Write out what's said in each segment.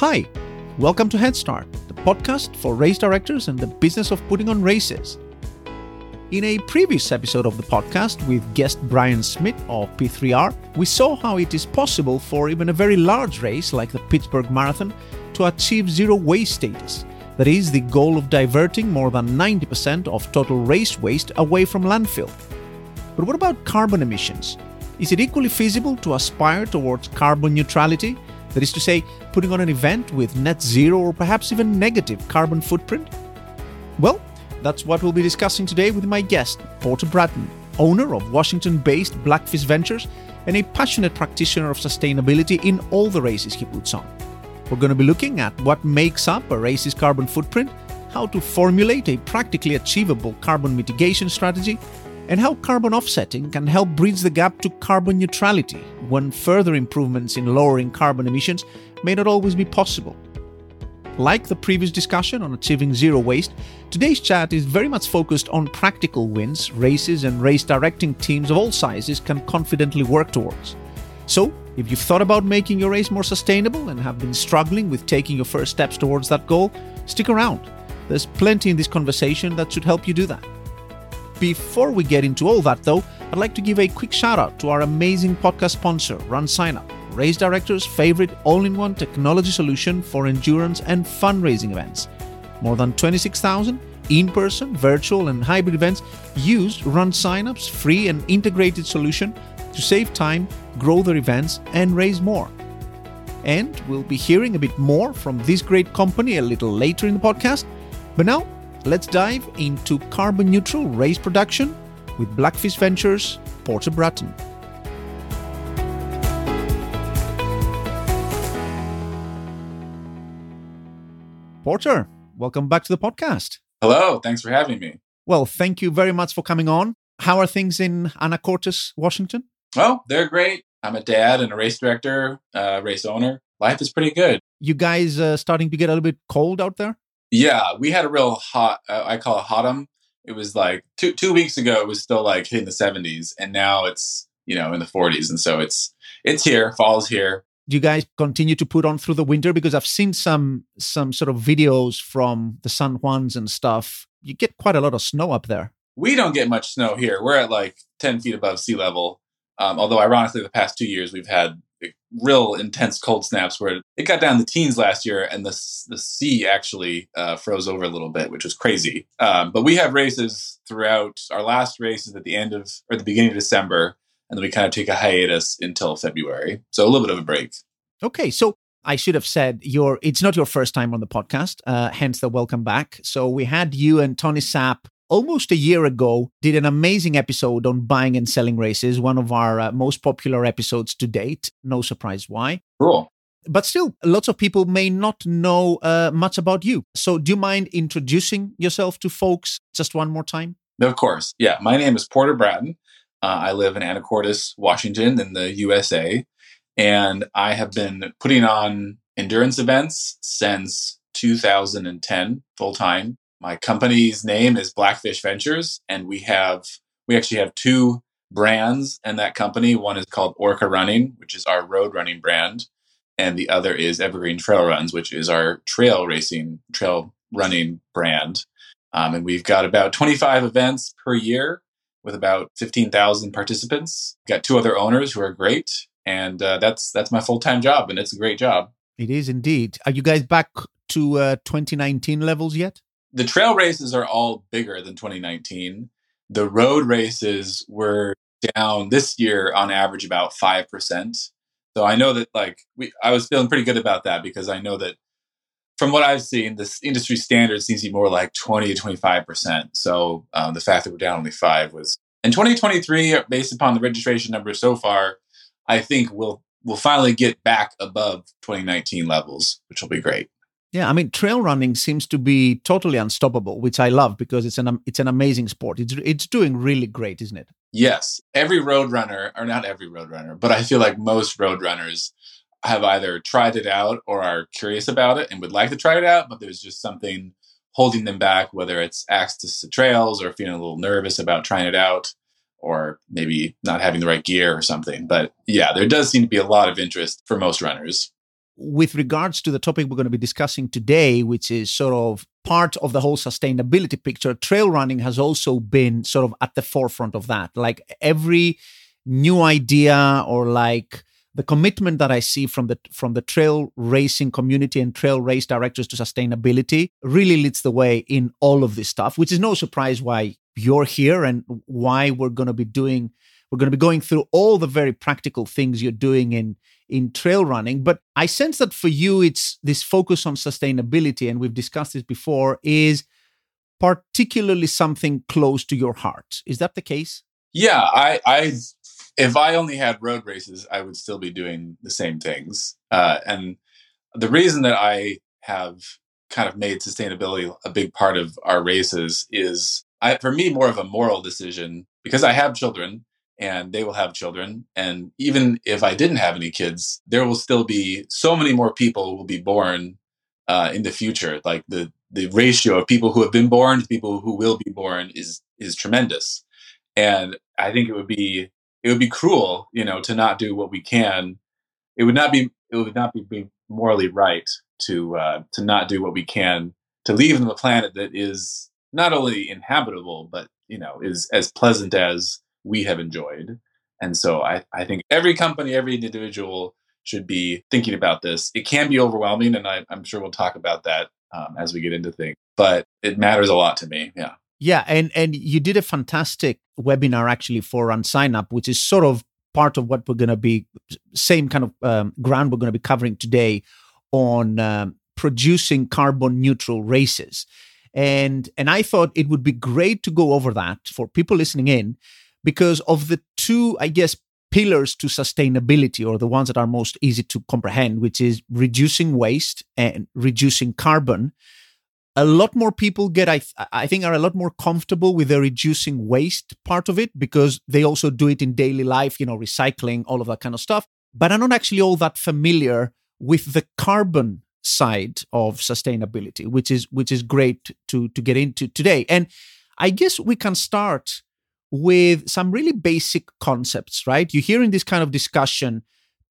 Hi, welcome to Head Start, the podcast for race directors and the business of putting on races. In a previous episode of the podcast with guest Brian Smith of P3R, we saw how it is possible for even a very large race like the Pittsburgh Marathon to achieve zero waste status. That is the goal of diverting more than 90% of total race waste away from landfill. But what about carbon emissions? Is it equally feasible to aspire towards carbon neutrality? That is to say, putting on an event with net zero or perhaps even negative carbon footprint? Well, that's what we'll be discussing today with my guest, Porter Bratton, owner of Washington based Blackfish Ventures and a passionate practitioner of sustainability in all the races he puts on. We're going to be looking at what makes up a race's carbon footprint, how to formulate a practically achievable carbon mitigation strategy, and how carbon offsetting can help bridge the gap to carbon neutrality when further improvements in lowering carbon emissions may not always be possible. Like the previous discussion on achieving zero waste, today's chat is very much focused on practical wins races and race directing teams of all sizes can confidently work towards. So, if you've thought about making your race more sustainable and have been struggling with taking your first steps towards that goal, stick around. There's plenty in this conversation that should help you do that. Before we get into all that, though, I'd like to give a quick shout out to our amazing podcast sponsor, RunSignup, Race Director's favorite all in one technology solution for endurance and fundraising events. More than 26,000 in person, virtual, and hybrid events use RunSignup's free and integrated solution to save time, grow their events, and raise more. And we'll be hearing a bit more from this great company a little later in the podcast. But now, let's dive into carbon neutral race production with Blackfish Ventures, Porter Bratton. Porter, welcome back to the podcast. Hello, thanks for having me. Well, thank you very much for coming on. How are things in Anacortes, Washington? Oh, they're great. I'm a dad and a race director, uh, race owner. Life is pretty good. You guys uh, starting to get a little bit cold out there? Yeah, we had a real hot. Uh, I call it hotum. It was like two two weeks ago. It was still like hitting the 70s, and now it's you know in the 40s, and so it's it's here. Fall's here. Do you guys continue to put on through the winter? Because I've seen some some sort of videos from the San Juans and stuff. You get quite a lot of snow up there. We don't get much snow here. We're at like 10 feet above sea level. Um, although ironically, the past two years we've had real intense cold snaps where it got down the teens last year, and the the sea actually uh, froze over a little bit, which was crazy. Um, but we have races throughout. Our last race is at the end of or the beginning of December, and then we kind of take a hiatus until February. So a little bit of a break. Okay, so I should have said your it's not your first time on the podcast, uh, hence the welcome back. So we had you and Tony Sapp almost a year ago did an amazing episode on buying and selling races, one of our uh, most popular episodes to date. No surprise why. Cool. But still, lots of people may not know uh, much about you. So, do you mind introducing yourself to folks just one more time? Of course. Yeah. My name is Porter Bratton. Uh, I live in Anacortes, Washington, in the USA. And I have been putting on endurance events since 2010 full time. My company's name is Blackfish Ventures, and we have we actually have two brands in that company. One is called Orca Running, which is our road running brand, and the other is Evergreen Trail Runs, which is our trail racing, trail running brand. Um, and we've got about 25 events per year with about 15,000 participants. Got two other owners who are great, and uh, that's that's my full time job, and it's a great job. It is indeed. Are you guys back to uh, 2019 levels yet? the trail races are all bigger than 2019. The road races were down this year on average about 5%. So I know that like we I was feeling pretty good about that because I know that from what I've seen, this industry standard seems to be more like 20 to 25%. So um, the fact that we're down only five was in 2023, based upon the registration numbers so far, I think we'll we'll finally get back above 2019 levels, which will be great. Yeah, I mean, trail running seems to be totally unstoppable, which I love because it's an it's an amazing sport. It's it's doing really great, isn't it? Yes, every road runner, or not every road runner, but I feel like most road runners have either tried it out or are curious about it and would like to try it out, but there's just something holding them back, whether it's access to trails or feeling a little nervous about trying it out, or maybe not having the right gear or something. But yeah, there does seem to be a lot of interest for most runners with regards to the topic we're going to be discussing today, which is sort of part of the whole sustainability picture, trail running has also been sort of at the forefront of that. Like every new idea or like the commitment that I see from the from the trail racing community and trail race directors to sustainability really leads the way in all of this stuff, which is no surprise why you're here and why we're going to be doing we're going to be going through all the very practical things you're doing in in trail running. But I sense that for you, it's this focus on sustainability, and we've discussed this before, is particularly something close to your heart. Is that the case? Yeah, I, I if I only had road races, I would still be doing the same things. Uh, and the reason that I have kind of made sustainability a big part of our races is, I, for me, more of a moral decision because I have children and they will have children. And even if I didn't have any kids, there will still be so many more people will be born uh, in the future. Like the the ratio of people who have been born to people who will be born is is tremendous. And I think it would be it would be cruel, you know, to not do what we can. It would not be it would not be morally right to uh, to not do what we can to leave them a planet that is not only inhabitable but you know is as pleasant as we have enjoyed. And so I, I think every company, every individual should be thinking about this. It can be overwhelming, and I, am sure we'll talk about that um, as we get into things. But it matters a lot to me. Yeah. Yeah, and and you did a fantastic webinar actually for RunSignup, which is sort of part of what we're going to be same kind of um, ground we're going to be covering today on um, producing carbon neutral races. And and I thought it would be great to go over that for people listening in because of the two, I guess, pillars to sustainability or the ones that are most easy to comprehend, which is reducing waste and reducing carbon. A lot more people get, I, I think, are a lot more comfortable with the reducing waste part of it because they also do it in daily life, you know, recycling, all of that kind of stuff. But are not actually all that familiar with the carbon side of sustainability, which is which is great to to get into today. And I guess we can start with some really basic concepts, right? You hear in this kind of discussion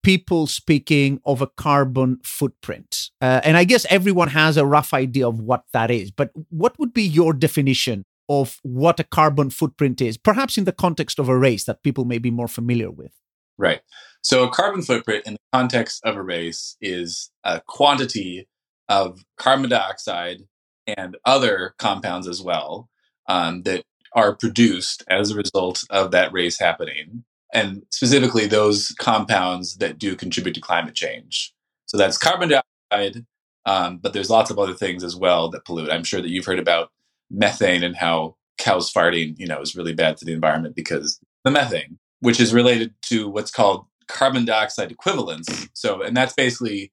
people speaking of a carbon footprint. Uh, and I guess everyone has a rough idea of what that is. But what would be your definition of what a carbon footprint is, perhaps in the context of a race that people may be more familiar with? Right. So, a carbon footprint in the context of a race is a quantity of carbon dioxide and other compounds as well um, that are produced as a result of that race happening, and specifically those compounds that do contribute to climate change. So that's carbon dioxide, um, but there's lots of other things as well that pollute. I'm sure that you've heard about methane and how cows farting, you know, is really bad for the environment because the methane, which is related to what's called carbon dioxide equivalence. So, and that's basically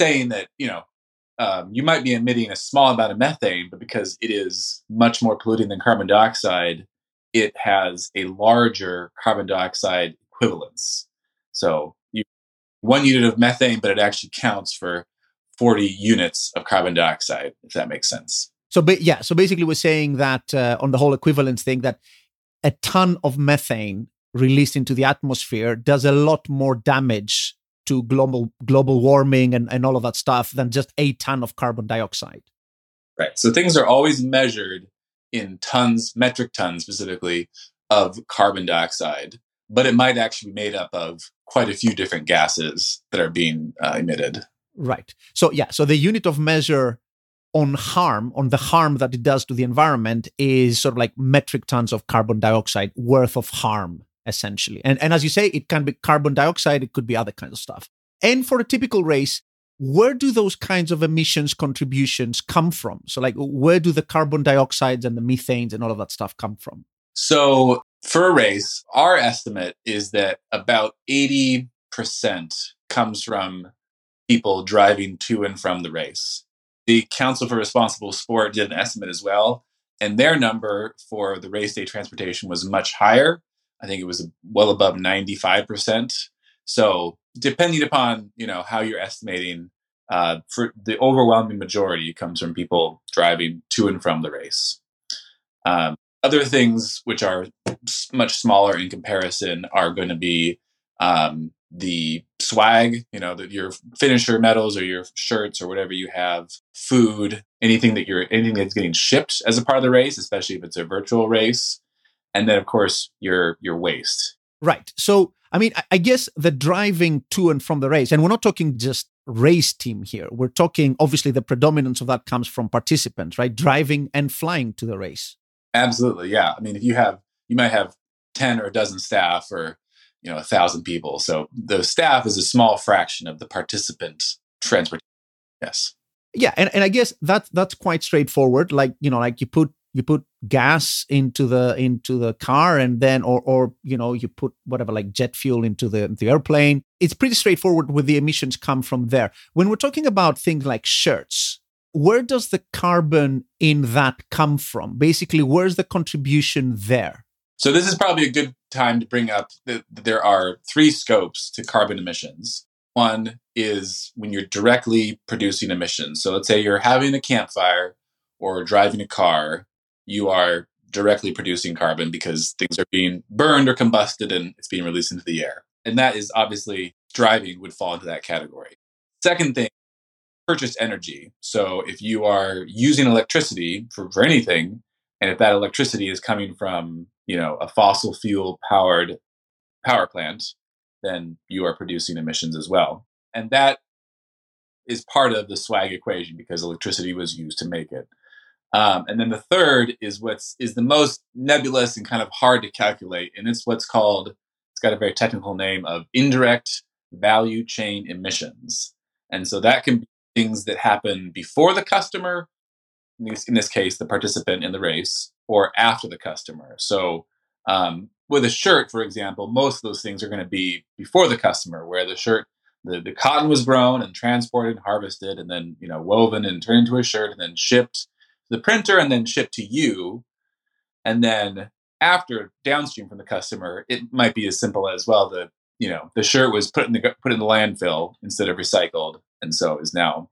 saying that, you know, um, you might be emitting a small amount of methane, but because it is much more polluting than carbon dioxide, it has a larger carbon dioxide equivalence. So you one unit of methane, but it actually counts for 40 units of carbon dioxide, if that makes sense. So, but yeah, so basically, we're saying that uh, on the whole equivalence thing, that a ton of methane released into the atmosphere does a lot more damage to global global warming and, and all of that stuff than just a ton of carbon dioxide. Right. So things are always measured in tons, metric tons specifically, of carbon dioxide, but it might actually be made up of quite a few different gases that are being uh, emitted. Right. So yeah. So the unit of measure on harm, on the harm that it does to the environment, is sort of like metric tons of carbon dioxide worth of harm essentially. And, and as you say, it can be carbon dioxide, it could be other kinds of stuff. And for a typical race, where do those kinds of emissions contributions come from? So, like, where do the carbon dioxides and the methanes and all of that stuff come from? So, for a race, our estimate is that about 80% comes from people driving to and from the race. The Council for Responsible Sport did an estimate as well, and their number for the race day transportation was much higher. I think it was well above 95%. So depending upon, you know, how you're estimating, uh, for the overwhelming majority comes from people driving to and from the race. Um, other things which are much smaller in comparison are going to be um, the swag, you know, your finisher medals or your shirts or whatever you have, food, anything that you're anything that's getting shipped as a part of the race, especially if it's a virtual race, and then of course your your waste. Right. So I mean, I guess the driving to and from the race, and we're not talking just race team here. We're talking obviously the predominance of that comes from participants, right? Driving and flying to the race. Absolutely, yeah. I mean, if you have you might have ten or a dozen staff or you know a thousand people, so the staff is a small fraction of the participant transport. Yes. Yeah, and, and I guess that that's quite straightforward. Like you know, like you put you put gas into the into the car and then or or you know you put whatever like jet fuel into the the airplane. It's pretty straightforward where the emissions come from there. When we're talking about things like shirts where does the carbon in that come from? Basically where's the contribution there? So this is probably a good time to bring up that there are three scopes to carbon emissions. One is when you're directly producing emissions. So let's say you're having a campfire or driving a car you are directly producing carbon because things are being burned or combusted and it's being released into the air. And that is obviously driving would fall into that category. Second thing, purchase energy. So if you are using electricity for, for anything, and if that electricity is coming from, you know, a fossil fuel powered power plant, then you are producing emissions as well. And that is part of the swag equation because electricity was used to make it. Um, and then the third is what's is the most nebulous and kind of hard to calculate, and it's what's called it's got a very technical name of indirect value chain emissions. And so that can be things that happen before the customer, in this, in this case, the participant in the race, or after the customer. So um, with a shirt, for example, most of those things are going to be before the customer, where the shirt the, the cotton was grown and transported, harvested, and then you know woven and turned into a shirt, and then shipped the printer and then shipped to you. And then after downstream from the customer, it might be as simple as well the you know the shirt was put in the put in the landfill instead of recycled, and so is now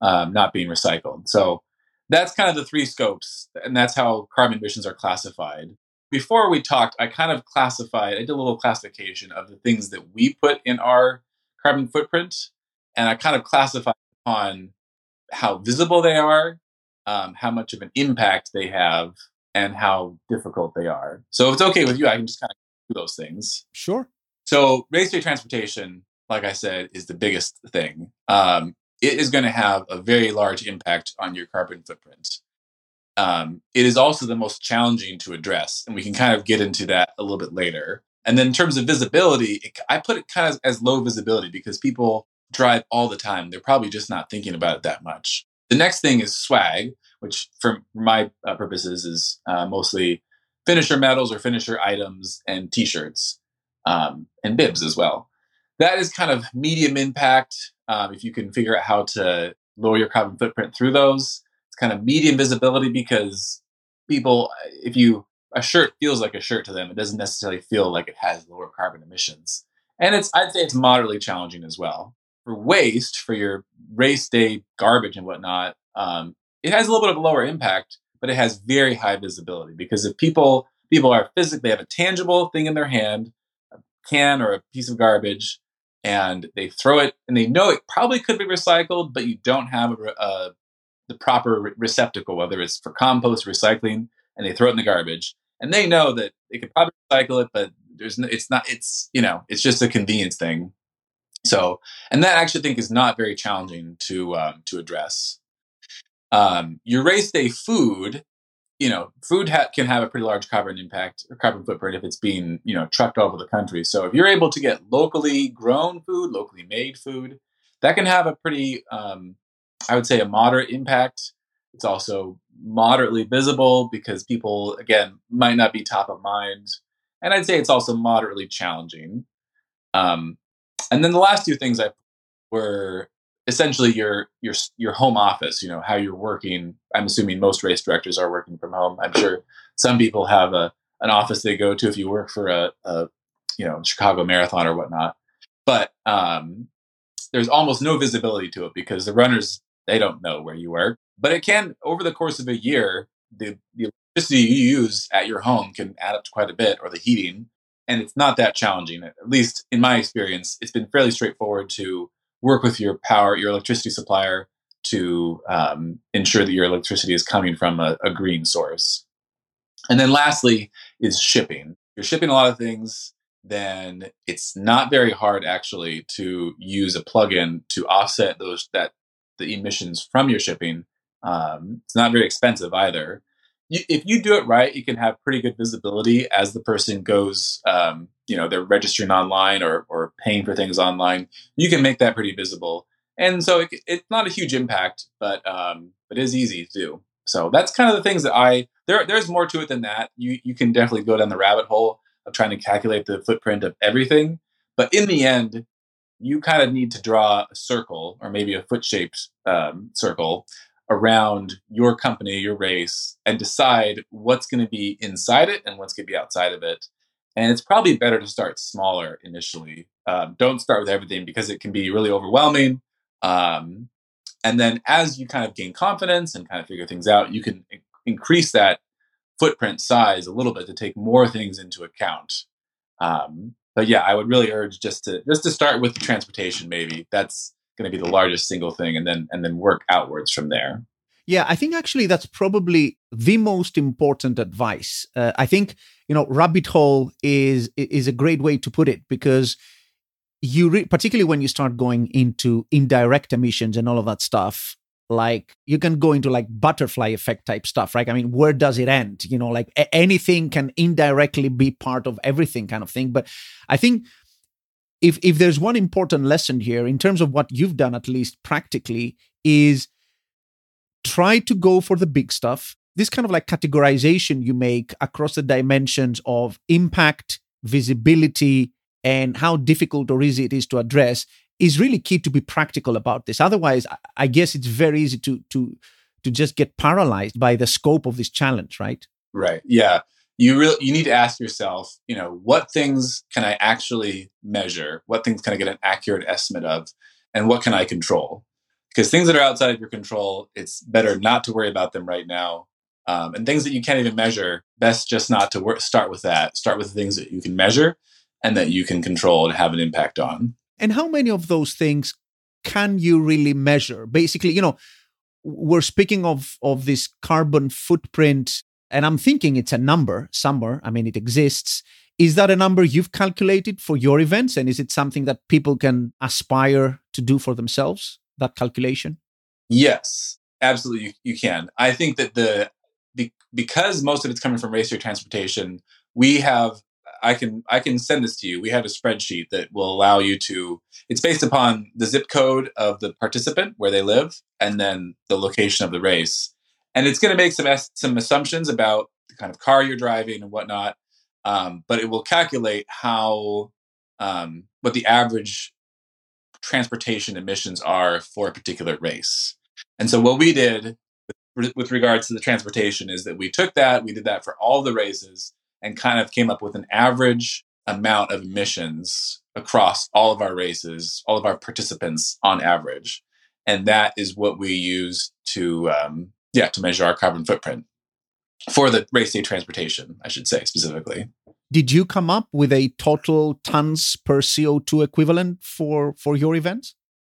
um, not being recycled. So that's kind of the three scopes, and that's how carbon emissions are classified. Before we talked, I kind of classified. I did a little classification of the things that we put in our carbon footprint, and I kind of classified on how visible they are um, how much of an impact they have and how difficult they are. So if it's okay with you, I can just kind of do those things. Sure. So race day transportation, like I said, is the biggest thing. Um, it is going to have a very large impact on your carbon footprint. Um, it is also the most challenging to address, and we can kind of get into that a little bit later. And then in terms of visibility, it, I put it kind of as low visibility because people drive all the time. They're probably just not thinking about it that much. The next thing is swag, which for my uh, purposes is uh, mostly finisher medals or finisher items and t-shirts um, and bibs as well. That is kind of medium impact. Um, if you can figure out how to lower your carbon footprint through those, it's kind of medium visibility because people, if you a shirt feels like a shirt to them, it doesn't necessarily feel like it has lower carbon emissions. And it's I'd say it's moderately challenging as well for waste for your race day garbage and whatnot, um, it has a little bit of lower impact, but it has very high visibility because if people people are physically they have a tangible thing in their hand, a can or a piece of garbage, and they throw it and they know it probably could be recycled, but you don't have a, a, the proper re- receptacle, whether it's for compost, recycling, and they throw it in the garbage, and they know that they could probably recycle it, but there's no, it's not it's you know it's just a convenience thing so, and that I actually think is not very challenging to um, to address. Um, your race day food, you know, food ha- can have a pretty large carbon impact or carbon footprint if it's being you know trucked all over the country. So, if you're able to get locally grown food, locally made food, that can have a pretty, um, I would say, a moderate impact. It's also moderately visible because people, again, might not be top of mind, and I'd say it's also moderately challenging. Um, and then the last two things I were essentially your your your home office. You know how you're working. I'm assuming most race directors are working from home. I'm sure some people have a an office they go to if you work for a, a you know Chicago Marathon or whatnot. But um, there's almost no visibility to it because the runners they don't know where you work. But it can over the course of a year, the, the electricity you use at your home can add up to quite a bit, or the heating. And it's not that challenging. At least in my experience, it's been fairly straightforward to work with your power, your electricity supplier to um, ensure that your electricity is coming from a, a green source. And then lastly is shipping. You're shipping a lot of things, then it's not very hard actually to use a plugin to offset those that the emissions from your shipping. Um, it's not very expensive either. You, if you do it right, you can have pretty good visibility as the person goes. Um, you know, they're registering online or or paying for things online. You can make that pretty visible, and so it, it's not a huge impact, but um, it is easy to do. So that's kind of the things that I there. There's more to it than that. You you can definitely go down the rabbit hole of trying to calculate the footprint of everything, but in the end, you kind of need to draw a circle or maybe a foot shaped um, circle around your company, your race, and decide what's going to be inside it and what's going to be outside of it. And it's probably better to start smaller initially. Um, don't start with everything because it can be really overwhelming. Um, and then as you kind of gain confidence and kind of figure things out, you can increase that footprint size a little bit to take more things into account. Um, but yeah, I would really urge just to just to start with transportation. Maybe that's going to be the largest single thing, and then and then work outwards from there. Yeah, I think actually that's probably the most important advice. Uh, I think you know rabbit hole is is a great way to put it because you re- particularly when you start going into indirect emissions and all of that stuff like you can go into like butterfly effect type stuff right i mean where does it end you know like a- anything can indirectly be part of everything kind of thing but i think if if there's one important lesson here in terms of what you've done at least practically is try to go for the big stuff this kind of like categorization you make across the dimensions of impact visibility and how difficult or easy it is to address is really key to be practical about this. Otherwise, I guess it's very easy to to to just get paralyzed by the scope of this challenge, right? Right. Yeah. You really you need to ask yourself, you know, what things can I actually measure? What things can I get an accurate estimate of? And what can I control? Because things that are outside of your control, it's better not to worry about them right now. Um, and things that you can't even measure, best just not to work, start with that. Start with the things that you can measure and that you can control and have an impact on. And how many of those things can you really measure? Basically, you know, we're speaking of of this carbon footprint and I'm thinking it's a number somewhere. I mean, it exists. Is that a number you've calculated for your events and is it something that people can aspire to do for themselves? That calculation? Yes, absolutely you, you can. I think that the because most of it's coming from race year transportation, we have I can I can send this to you. We have a spreadsheet that will allow you to. It's based upon the zip code of the participant where they live, and then the location of the race. And it's going to make some some assumptions about the kind of car you're driving and whatnot. Um, but it will calculate how um, what the average transportation emissions are for a particular race. And so what we did with, regards to the transportation is that we took that, we did that for all the races, and kind of came up with an average amount of emissions across all of our races, all of our participants on average. And that is what we use to, um, yeah, to measure our carbon footprint for the race day transportation, I should say specifically. Did you come up with a total tons per CO2 equivalent for, for your event?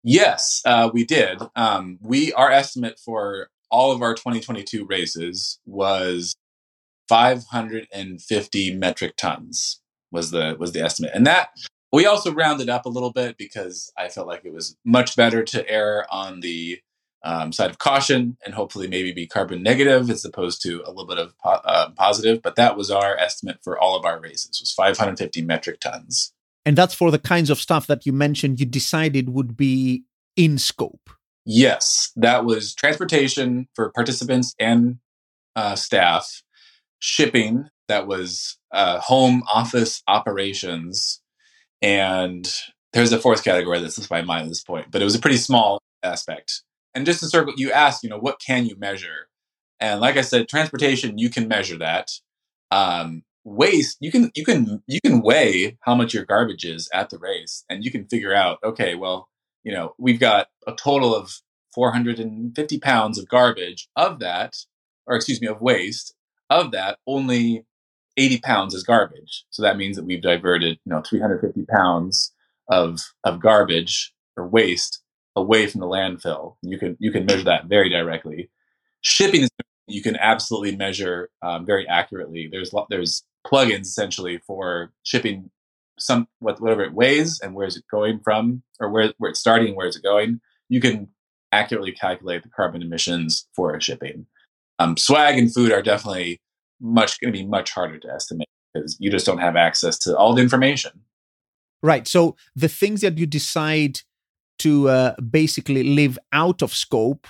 Yes, uh, we did. Um, we our estimate for all of our 2022 races was 550 metric tons was the was the estimate and that we also rounded up a little bit because i felt like it was much better to err on the um, side of caution and hopefully maybe be carbon negative as opposed to a little bit of po- uh, positive. But that was our estimate for all of our races was 550 metric tons. And that's for the kinds of stuff that you mentioned you decided would be in scope. Yes that was transportation for participants and uh, staff shipping that was uh, home office operations and there's a fourth category that's slipped my mind at this point but it was a pretty small aspect and just to circle you asked you know what can you measure? And like i said transportation you can measure that. Um, waste you can you can you can weigh how much your garbage is at the race and you can figure out okay well you know we've got a total of 450 pounds of garbage. Of that or excuse me of waste of that, only 80 pounds is garbage. So that means that we've diverted, you know, 350 pounds of of garbage or waste away from the landfill. You can you can measure that very directly. Shipping is you can absolutely measure um, very accurately. There's there's plugins essentially for shipping some whatever it weighs and where is it going from or where where it's starting where is it going. You can accurately calculate the carbon emissions for shipping. Um, swag and food are definitely much going to be much harder to estimate because you just don't have access to all the information. Right. So the things that you decide to uh, basically live out of scope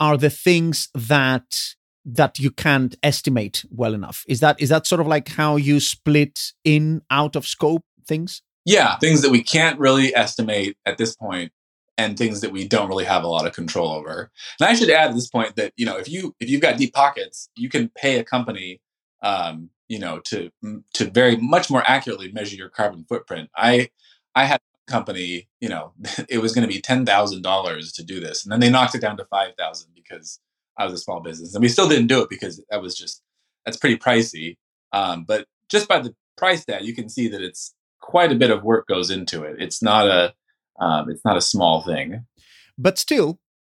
are the things that that you can't estimate well enough. Is that is that sort of like how you split in out of scope things? Yeah, things that we can't really estimate at this point and things that we don't really have a lot of control over. And I should add at this point that you know if you if you've got deep pockets, you can pay a company, um, you know, to to very much more accurately measure your carbon footprint. I I had company, you know, it was going to be ten thousand dollars to do this, and then they knocked it down to five thousand because I was a small business, and we still didn't do it because that was just that's pretty pricey. Um, but just by the price tag, you can see that it's quite a bit of work goes into it. It's not a um, it's not a small thing. But still,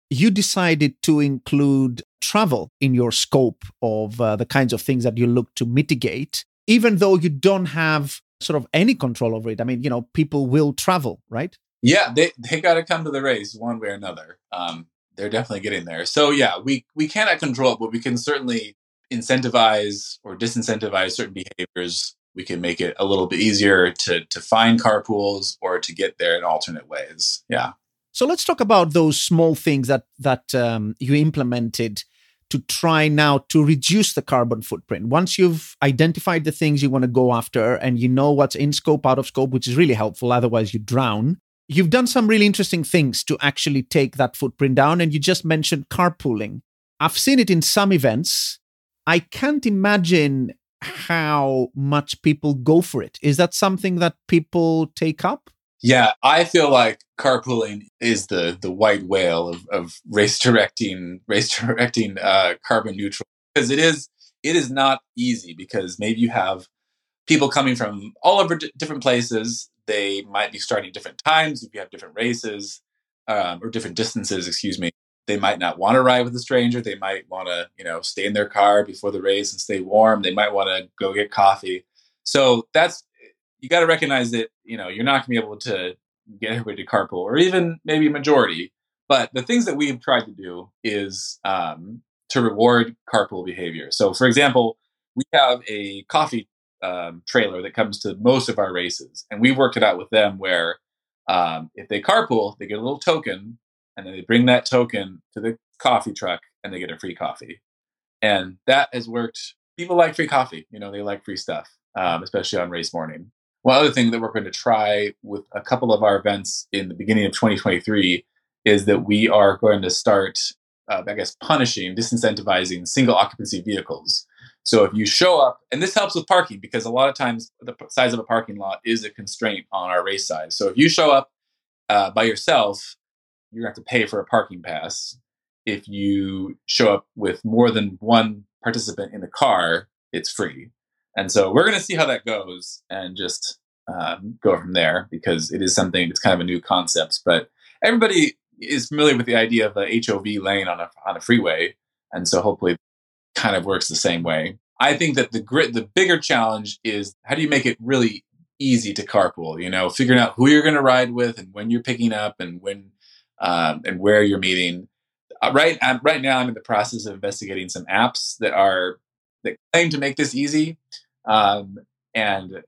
you decided to include travel in your scope of uh, the kinds of things that you look to mitigate, even though you don't have sort of any control over it. I mean, you know, people will travel, right? Yeah, they they got to come to the race one way or another. Um, they're definitely getting there. So yeah, we we cannot control it, but we can certainly incentivize or disincentivize certain behaviors we can make it a little bit easier to to find carpools or to get there in alternate ways. Yeah. So let's talk about those small things that that um, you implemented to try now to reduce the carbon footprint. Once you've identified the things you want to go after and you know what's in scope, out of scope, which is really helpful. Otherwise, you drown. You've done some really interesting things to actually take that footprint down. And you just mentioned carpooling. I've seen it in some events. I can't imagine how much people go for it. Is that something that people take up? Yeah, I feel like carpooling is the the white whale of, of race directing race directing uh, carbon neutral because it is it is not easy because maybe you have people coming from all over d- different places. They might be starting different times if you have different races um, or different distances. Excuse me they might not want to ride with a stranger. They might want to, you know, stay in their car before the race and stay warm. They might want to go get coffee. So that's you got to recognize that you know you're not going to be able to get everybody to carpool or even maybe majority. But the things that we've tried to do is um, to reward carpool behavior. So, for example, we have a coffee um, trailer that comes to most of our races, and we've worked it out with them where um, if they carpool, they get a little token and then they bring that token to the coffee truck and they get a free coffee. And that has worked. People like free coffee. You know, they like free stuff, um, especially on race morning. One other thing that we're going to try with a couple of our events in the beginning of 2023 is that we are going to start, uh, I guess, punishing, disincentivizing single occupancy vehicles. So if you show up, and this helps with parking because a lot of times the size of a parking lot is a constraint on our race size. So if you show up uh, by yourself, you're going to have to pay for a parking pass. If you show up with more than one participant in the car, it's free. And so we're going to see how that goes and just um, go from there because it is something it's kind of a new concept. But everybody is familiar with the idea of a HOV lane on a on a freeway, and so hopefully, kind of works the same way. I think that the grit, the bigger challenge is how do you make it really easy to carpool? You know, figuring out who you're going to ride with and when you're picking up and when um, and where you're meeting. Uh, right, I'm, right now, I'm in the process of investigating some apps that are that claim to make this easy, um, and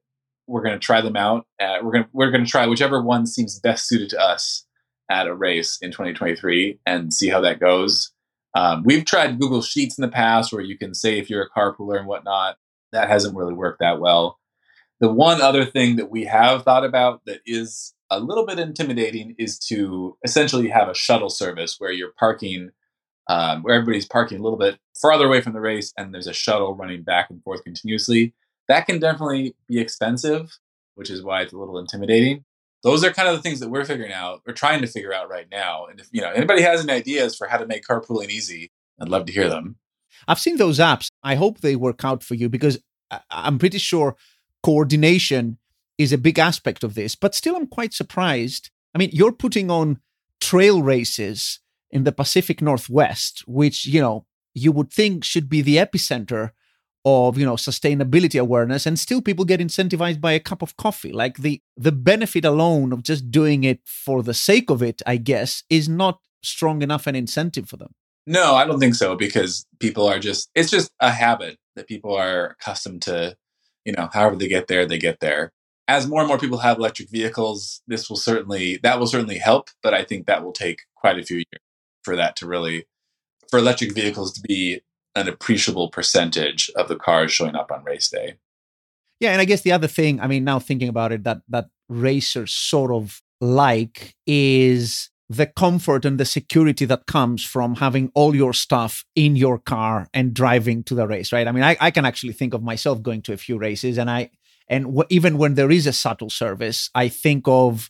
we're going to try them out. Uh, we're going we're going to try whichever one seems best suited to us at a race in 2023 and see how that goes. Um, we've tried Google Sheets in the past where you can say if you're a carpooler and whatnot. That hasn't really worked that well. The one other thing that we have thought about that is a little bit intimidating is to essentially have a shuttle service where you're parking, um, where everybody's parking a little bit farther away from the race, and there's a shuttle running back and forth continuously. That can definitely be expensive, which is why it's a little intimidating. Those are kind of the things that we're figuring out. We're trying to figure out right now. And if you know anybody has any ideas for how to make carpooling easy, I'd love to hear them. I've seen those apps. I hope they work out for you because I'm pretty sure coordination is a big aspect of this. But still, I'm quite surprised. I mean, you're putting on trail races in the Pacific Northwest, which, you know, you would think should be the epicenter of you know sustainability awareness and still people get incentivized by a cup of coffee. Like the the benefit alone of just doing it for the sake of it i guess is not strong enough an incentive for them. No i don't think so because people are just it's just a habit that people are accustomed to you know however they get there they get there. As more and more people have electric vehicles this will certainly that will certainly help but i think that will take quite a few years for that to really for electric vehicles to be an appreciable percentage of the cars showing up on race day. Yeah, and I guess the other thing, I mean, now thinking about it, that that racers sort of like is the comfort and the security that comes from having all your stuff in your car and driving to the race, right? I mean, I, I can actually think of myself going to a few races, and I and w- even when there is a shuttle service, I think of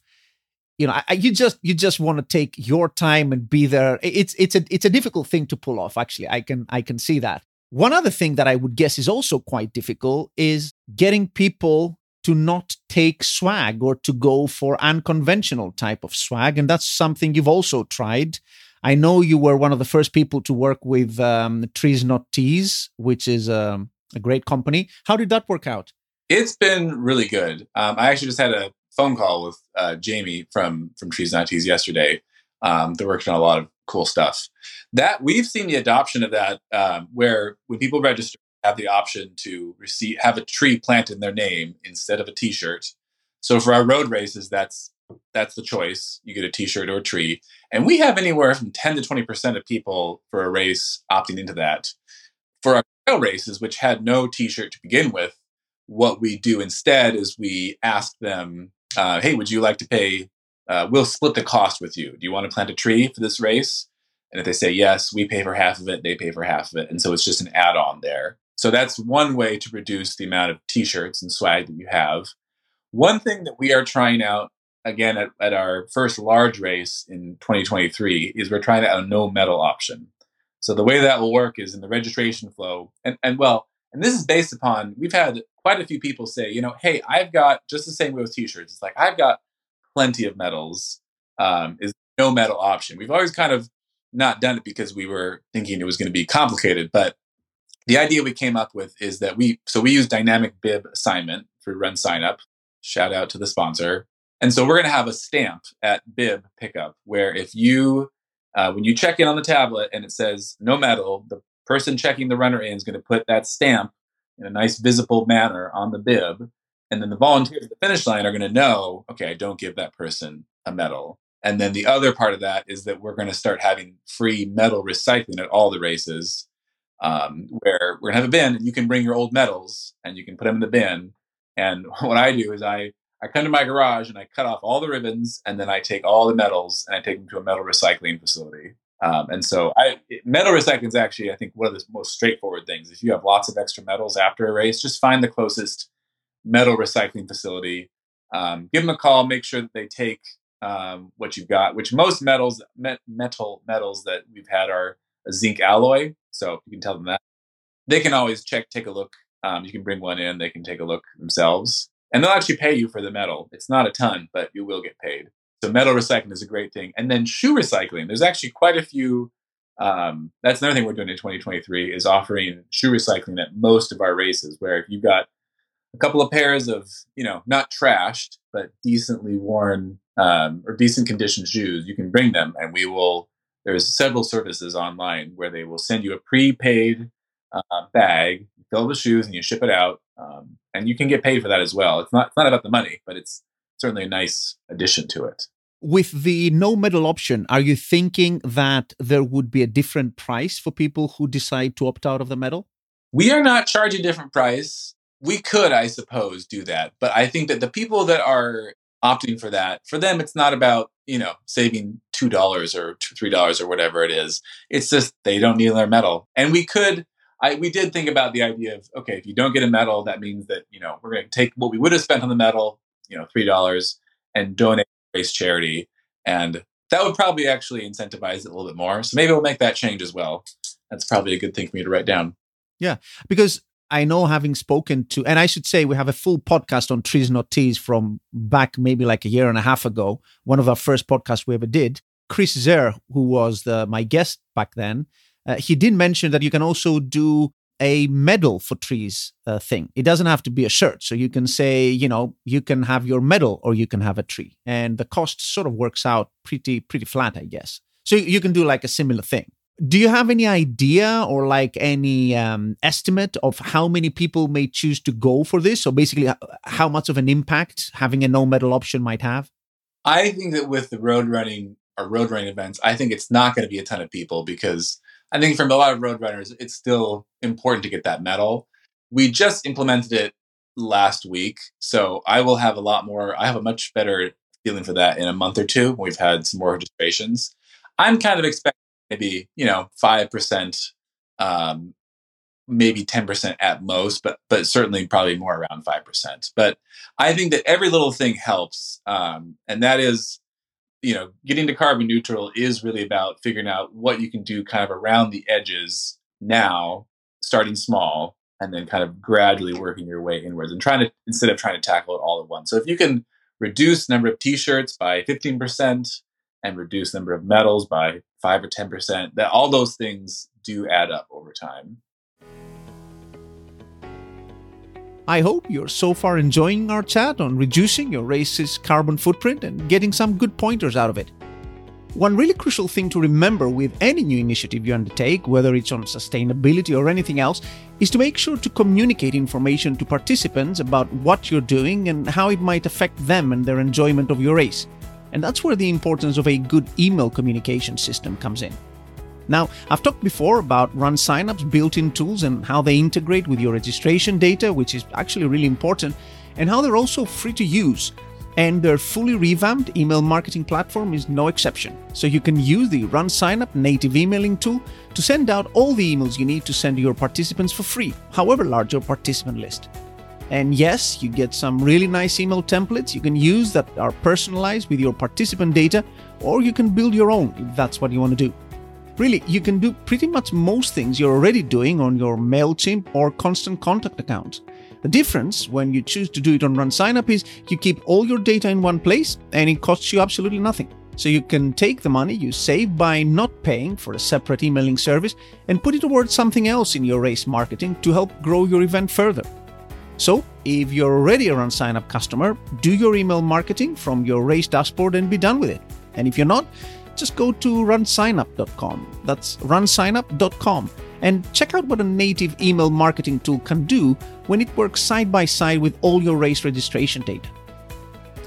you know I, you just you just want to take your time and be there. It's it's a it's a difficult thing to pull off actually. I can i can see that. One other thing that i would guess is also quite difficult is getting people to not take swag or to go for unconventional type of swag and that's something you've also tried. I know you were one of the first people to work with um, trees not tees which is um, a great company. How did that work out? It's been really good. Um, i actually just had a phone call with uh, Jamie from from Trees Not Tees yesterday. Um, they're working on a lot of cool stuff. That we've seen the adoption of that, um, where when people register, have the option to receive have a tree planted in their name instead of a T-shirt. So for our road races, that's that's the choice. You get a T-shirt or a tree, and we have anywhere from ten to twenty percent of people for a race opting into that. For our trail races, which had no T-shirt to begin with, what we do instead is we ask them uh, hey, would you like to pay? Uh, we'll split the cost with you. Do you want to plant a tree for this race? And if they say yes, we pay for half of it, they pay for half of it. And so it's just an add on there. So that's one way to reduce the amount of t shirts and swag that you have. One thing that we are trying out again at, at our first large race in 2023 is we're trying out a no medal option. So the way that will work is in the registration flow, and, and well, and this is based upon we've had quite a few people say, you know, hey, I've got just the same way with t-shirts. It's like I've got plenty of medals. Um, is no medal option. We've always kind of not done it because we were thinking it was going to be complicated, but the idea we came up with is that we so we use dynamic bib assignment through RunSignup. Shout out to the sponsor. And so we're going to have a stamp at bib pickup where if you uh, when you check in on the tablet and it says no medal, the person checking the runner in is going to put that stamp in a nice visible manner on the bib. And then the volunteers at the finish line are going to know, okay, I don't give that person a medal. And then the other part of that is that we're going to start having free medal recycling at all the races, um, where we're going to have a bin and you can bring your old medals and you can put them in the bin. And what I do is I, I come to my garage and I cut off all the ribbons and then I take all the medals and I take them to a metal recycling facility. Um, and so I, metal recycling is actually, I think, one of the most straightforward things. If you have lots of extra metals after a race, just find the closest metal recycling facility, um, give them a call, make sure that they take um, what you've got, which most metals, met, metal metals that we've had are a zinc alloy. So you can tell them that. They can always check, take a look. Um, you can bring one in, they can take a look themselves. And they'll actually pay you for the metal. It's not a ton, but you will get paid. So metal recycling is a great thing. And then shoe recycling. There's actually quite a few. Um, that's another thing we're doing in 2023 is offering shoe recycling at most of our races. Where if you've got a couple of pairs of you know not trashed but decently worn um, or decent condition shoes, you can bring them, and we will. There's several services online where they will send you a prepaid uh, bag, fill with shoes, and you ship it out, um, and you can get paid for that as well. It's not it's not about the money, but it's certainly a nice addition to it with the no medal option, are you thinking that there would be a different price for people who decide to opt out of the medal? We are not charging a different price. We could, I suppose, do that. But I think that the people that are opting for that, for them, it's not about, you know, saving $2 or $3 or whatever it is. It's just they don't need their medal. And we could, I, we did think about the idea of, okay, if you don't get a medal, that means that, you know, we're going to take what we would have spent on the medal, you know, $3 and donate charity. And that would probably actually incentivize it a little bit more. So maybe we'll make that change as well. That's probably a good thing for me to write down. Yeah, because I know having spoken to, and I should say we have a full podcast on trees not tees from back maybe like a year and a half ago, one of our first podcasts we ever did. Chris Zer, who was the, my guest back then, uh, he did mention that you can also do a medal for trees uh, thing. It doesn't have to be a shirt. So you can say, you know, you can have your medal or you can have a tree. And the cost sort of works out pretty, pretty flat, I guess. So you can do like a similar thing. Do you have any idea or like any um, estimate of how many people may choose to go for this? So basically, how much of an impact having a no medal option might have? I think that with the road running or road running events, I think it's not going to be a ton of people because I think from a lot of road runners, it's still important to get that medal. We just implemented it last week, so I will have a lot more. I have a much better feeling for that in a month or two. We've had some more registrations. I'm kind of expecting maybe you know five percent, um, maybe ten percent at most, but but certainly probably more around five percent. But I think that every little thing helps, um, and that is you know, getting to carbon neutral is really about figuring out what you can do kind of around the edges now, starting small, and then kind of gradually working your way inwards and trying to, instead of trying to tackle it all at once. So if you can reduce number of t-shirts by 15% and reduce number of medals by 5 or 10%, that all those things do add up over time. I hope you're so far enjoying our chat on reducing your race's carbon footprint and getting some good pointers out of it. One really crucial thing to remember with any new initiative you undertake, whether it's on sustainability or anything else, is to make sure to communicate information to participants about what you're doing and how it might affect them and their enjoyment of your race. And that's where the importance of a good email communication system comes in. Now, I've talked before about RunSignup's built in tools and how they integrate with your registration data, which is actually really important, and how they're also free to use. And their fully revamped email marketing platform is no exception. So you can use the RunSignup native emailing tool to send out all the emails you need to send to your participants for free, however large your participant list. And yes, you get some really nice email templates you can use that are personalized with your participant data, or you can build your own if that's what you want to do. Really, you can do pretty much most things you're already doing on your MailChimp or Constant Contact account. The difference when you choose to do it on RunSignup is you keep all your data in one place and it costs you absolutely nothing. So you can take the money you save by not paying for a separate emailing service and put it towards something else in your race marketing to help grow your event further. So, if you're already a RunSignup customer, do your email marketing from your race dashboard and be done with it. And if you're not, just go to runsignup.com. That's runsignup.com and check out what a native email marketing tool can do when it works side by side with all your race registration data.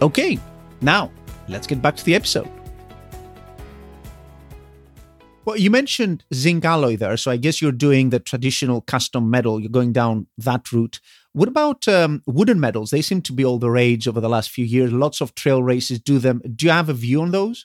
Okay, now let's get back to the episode. Well, you mentioned zinc alloy there, so I guess you're doing the traditional custom medal. You're going down that route. What about um, wooden medals? They seem to be all the rage over the last few years. Lots of trail races do them. Do you have a view on those?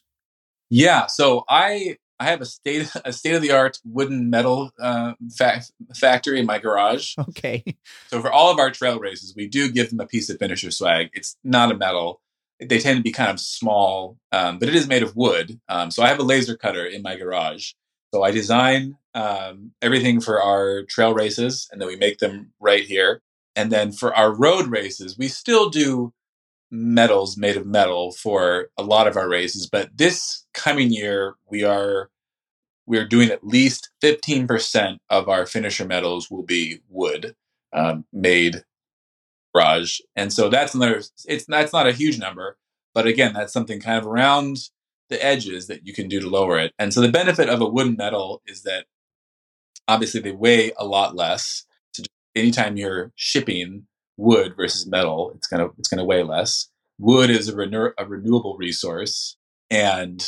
Yeah, so I I have a state a state of the art wooden metal uh, fa- factory in my garage. Okay. So for all of our trail races, we do give them a piece of finisher swag. It's not a metal. They tend to be kind of small, um, but it is made of wood. Um, so I have a laser cutter in my garage. So I design um, everything for our trail races, and then we make them right here. And then for our road races, we still do medals made of metal for a lot of our races. But this coming year, we are we are doing at least fifteen percent of our finisher medals will be wood um, made Raj, and so that's another. It's that's not a huge number, but again, that's something kind of around the edges that you can do to lower it. And so the benefit of a wooden medal is that obviously they weigh a lot less. So anytime you're shipping wood versus metal, it's gonna it's gonna weigh less. Wood is a, renew- a renewable resource, and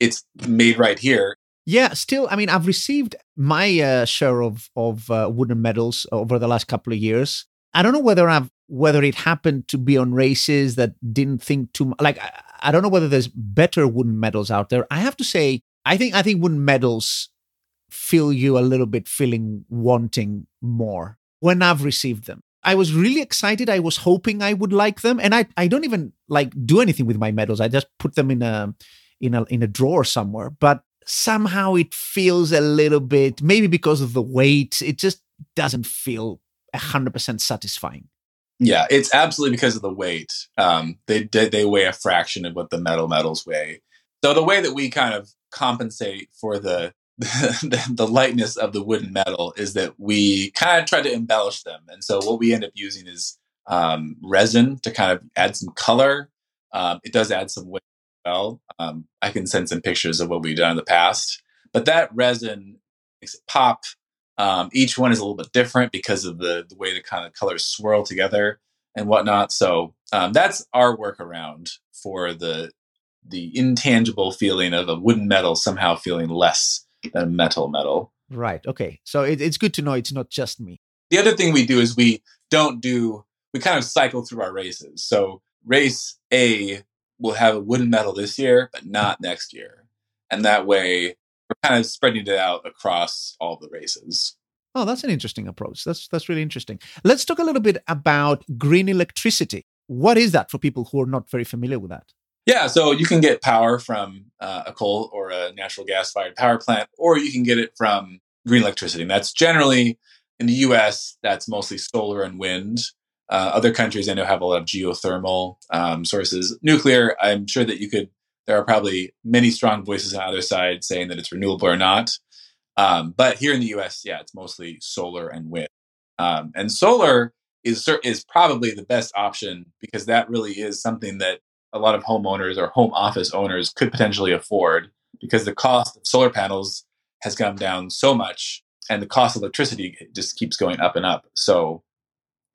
it's made right here. Yeah, still, I mean, I've received my uh, share of of uh, wooden medals over the last couple of years. I don't know whether I've whether it happened to be on races that didn't think too much. Like, I, I don't know whether there's better wooden medals out there. I have to say, I think I think wooden medals feel you a little bit feeling wanting more when I've received them. I was really excited. I was hoping I would like them, and I I don't even like do anything with my medals. I just put them in a in a in a drawer somewhere. But somehow it feels a little bit maybe because of the weight. It just doesn't feel 100% satisfying. Yeah, it's absolutely because of the weight. Um, they they weigh a fraction of what the metal metals weigh. So the way that we kind of compensate for the the, the lightness of the wooden metal is that we kind of try to embellish them, and so what we end up using is um, resin to kind of add some color. Um, it does add some weight well. Um, I can send some pictures of what we've done in the past, but that resin makes it pop. Um, each one is a little bit different because of the the way the kind of colors swirl together and whatnot. So um, that's our workaround for the the intangible feeling of a wooden metal somehow feeling less than metal metal. Right. Okay. So it, it's good to know it's not just me. The other thing we do is we don't do we kind of cycle through our races. So race A will have a wooden medal this year, but not next year. And that way we're kind of spreading it out across all the races. Oh, that's an interesting approach. That's that's really interesting. Let's talk a little bit about green electricity. What is that for people who are not very familiar with that? Yeah, so you can get power from uh, a coal or a natural gas fired power plant, or you can get it from green electricity. And that's generally in the US, that's mostly solar and wind. Uh, other countries I know have a lot of geothermal um, sources. Nuclear, I'm sure that you could, there are probably many strong voices on either side saying that it's renewable or not. Um, but here in the US, yeah, it's mostly solar and wind. Um, and solar is, is probably the best option because that really is something that a lot of homeowners or home office owners could potentially afford because the cost of solar panels has come down so much and the cost of electricity just keeps going up and up. So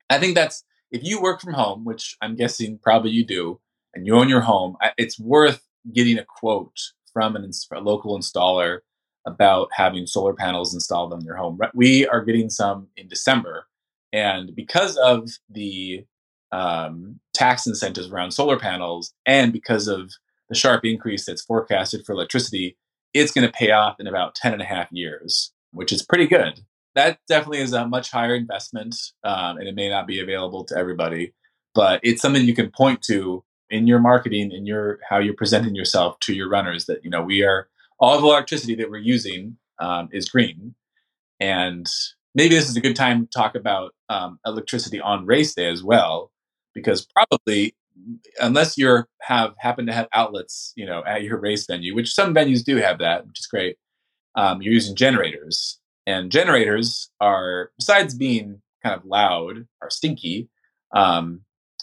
I think that's if you work from home, which I'm guessing probably you do, and you own your home, it's worth getting a quote from an, a local installer about having solar panels installed on your home. We are getting some in December, and because of the um, tax incentives around solar panels and because of the sharp increase that's forecasted for electricity, it's going to pay off in about 10 and a half years, which is pretty good. That definitely is a much higher investment, um, and it may not be available to everybody, but it's something you can point to in your marketing, in your how you're presenting yourself to your runners. That you know we are all the electricity that we're using um, is green, and maybe this is a good time to talk about um, electricity on race day as well, because probably unless you're have happen to have outlets, you know, at your race venue, which some venues do have that, which is great. Um, you're using generators, and generators are besides being kind of loud, are stinky. Um,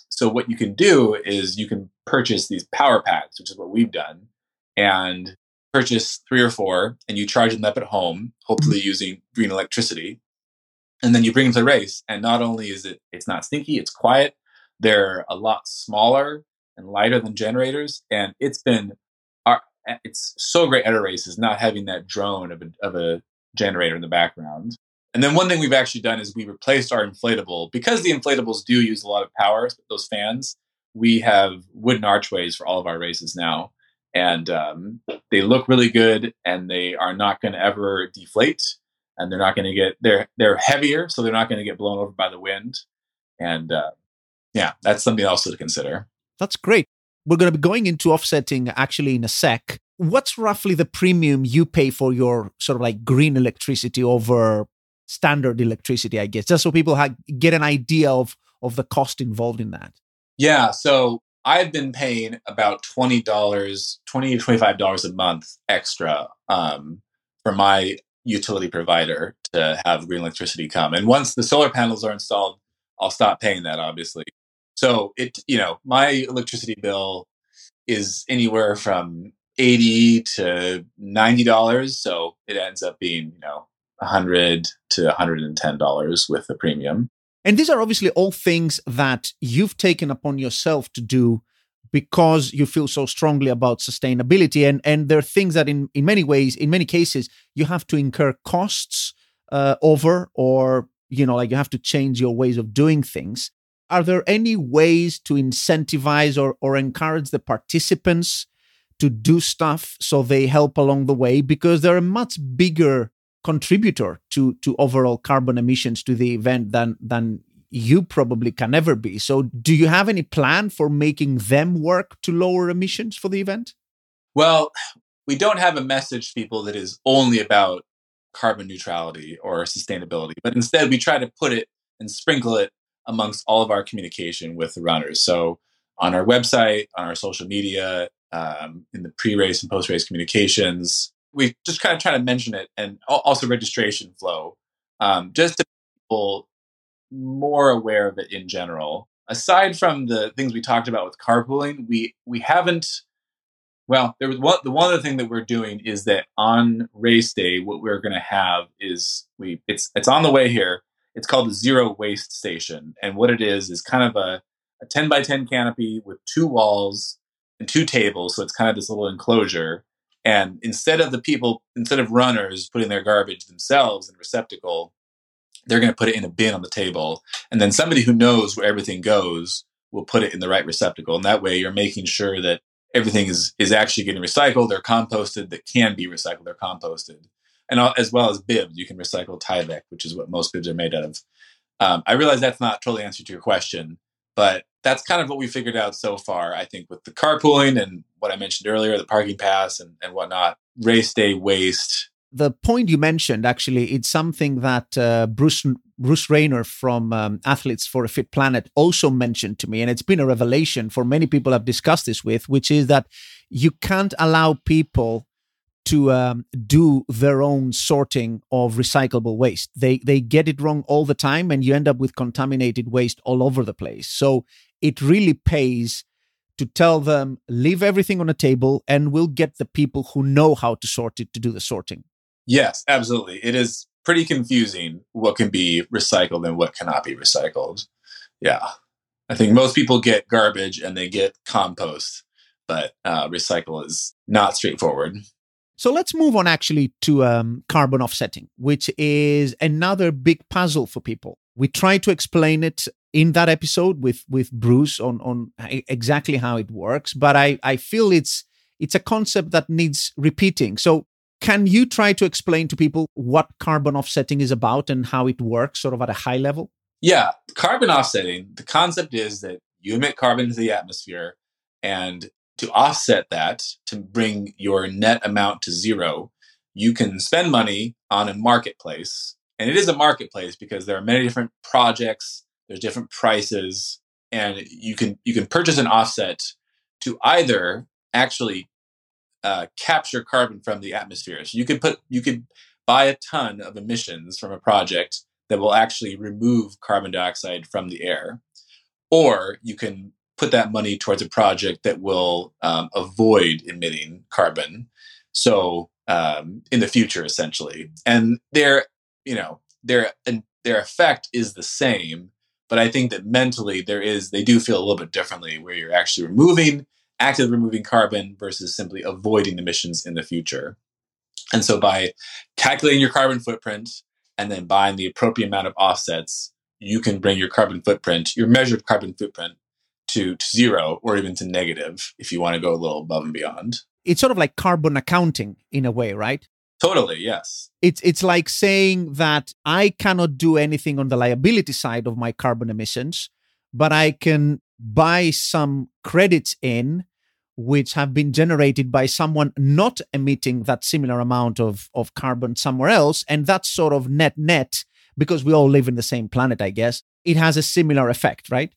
so what you can do is you can purchase these power packs, which is what we've done, and purchase three or four, and you charge them up at home, hopefully using green electricity, and then you bring them to the race. And not only is it it's not stinky, it's quiet they're a lot smaller and lighter than generators, and it's been our, it's so great at a race is not having that drone of a, of a generator in the background. And then one thing we've actually done is we replaced our inflatable because the inflatables do use a lot of power. Those fans, we have wooden archways for all of our races now, and um, they look really good, and they are not going to ever deflate, and they're not going to get they're they're heavier, so they're not going to get blown over by the wind, and uh, yeah, that's something else to consider. That's great. We're going to be going into offsetting actually in a sec. What's roughly the premium you pay for your sort of like green electricity over standard electricity, I guess, just so people get an idea of, of the cost involved in that? Yeah. So I've been paying about $20, 20 to $25 a month extra um, for my utility provider to have green electricity come. And once the solar panels are installed, I'll stop paying that, obviously. So it, you know, my electricity bill is anywhere from eighty to ninety dollars. So it ends up being, you know, a hundred to hundred and ten dollars with the premium. And these are obviously all things that you've taken upon yourself to do because you feel so strongly about sustainability. And and there are things that in, in many ways, in many cases, you have to incur costs uh, over or you know, like you have to change your ways of doing things are there any ways to incentivize or, or encourage the participants to do stuff so they help along the way? Because they're a much bigger contributor to to overall carbon emissions to the event than than you probably can ever be. So do you have any plan for making them work to lower emissions for the event? Well we don't have a message to people that is only about carbon neutrality or sustainability but instead we try to put it and sprinkle it amongst all of our communication with the runners. So on our website, on our social media, um, in the pre-race and post-race communications, we just kind of try to mention it, and also registration flow, um, just to people more aware of it in general. Aside from the things we talked about with carpooling, we we haven't well, there was one. The one other thing that we're doing is that on race day, what we're going to have is we. It's it's on the way here. It's called the zero waste station, and what it is is kind of a a ten by ten canopy with two walls and two tables. So it's kind of this little enclosure. And instead of the people, instead of runners putting their garbage themselves in a receptacle, they're going to put it in a bin on the table, and then somebody who knows where everything goes will put it in the right receptacle. And that way, you're making sure that everything is is actually getting recycled or composted that can be recycled or composted, and as well as bibs. You can recycle Tyvek, which is what most bibs are made out of. Um, I realize that's not totally answer to your question, but that's kind of what we figured out so far. I think with the carpooling and what I mentioned earlier, the parking pass and, and whatnot, race day waste the point you mentioned actually it's something that uh, bruce bruce rayner from um, athletes for a fit planet also mentioned to me and it's been a revelation for many people i've discussed this with which is that you can't allow people to um, do their own sorting of recyclable waste they they get it wrong all the time and you end up with contaminated waste all over the place so it really pays to tell them leave everything on a table and we'll get the people who know how to sort it to do the sorting Yes, absolutely. It is pretty confusing what can be recycled and what cannot be recycled. Yeah. I think most people get garbage and they get compost, but uh, recycle is not straightforward. So let's move on actually to um, carbon offsetting, which is another big puzzle for people. We try to explain it in that episode with with Bruce on on exactly how it works, but I I feel it's it's a concept that needs repeating. So can you try to explain to people what carbon offsetting is about and how it works, sort of at a high level? Yeah, carbon offsetting, the concept is that you emit carbon into the atmosphere, and to offset that, to bring your net amount to zero, you can spend money on a marketplace. And it is a marketplace because there are many different projects, there's different prices, and you can you can purchase an offset to either actually uh, capture carbon from the atmosphere. So you could put you could buy a ton of emissions from a project that will actually remove carbon dioxide from the air, or you can put that money towards a project that will um, avoid emitting carbon. So um, in the future, essentially, and their you know their their effect is the same, but I think that mentally there is they do feel a little bit differently, where you're actually removing actively removing carbon versus simply avoiding emissions in the future. And so by calculating your carbon footprint and then buying the appropriate amount of offsets, you can bring your carbon footprint, your measured carbon footprint, to, to zero or even to negative if you want to go a little above and beyond. It's sort of like carbon accounting in a way, right? Totally, yes. It's it's like saying that I cannot do anything on the liability side of my carbon emissions, but I can buy some credits in which have been generated by someone not emitting that similar amount of, of carbon somewhere else. And that's sort of net net because we all live in the same planet, I guess. It has a similar effect, right?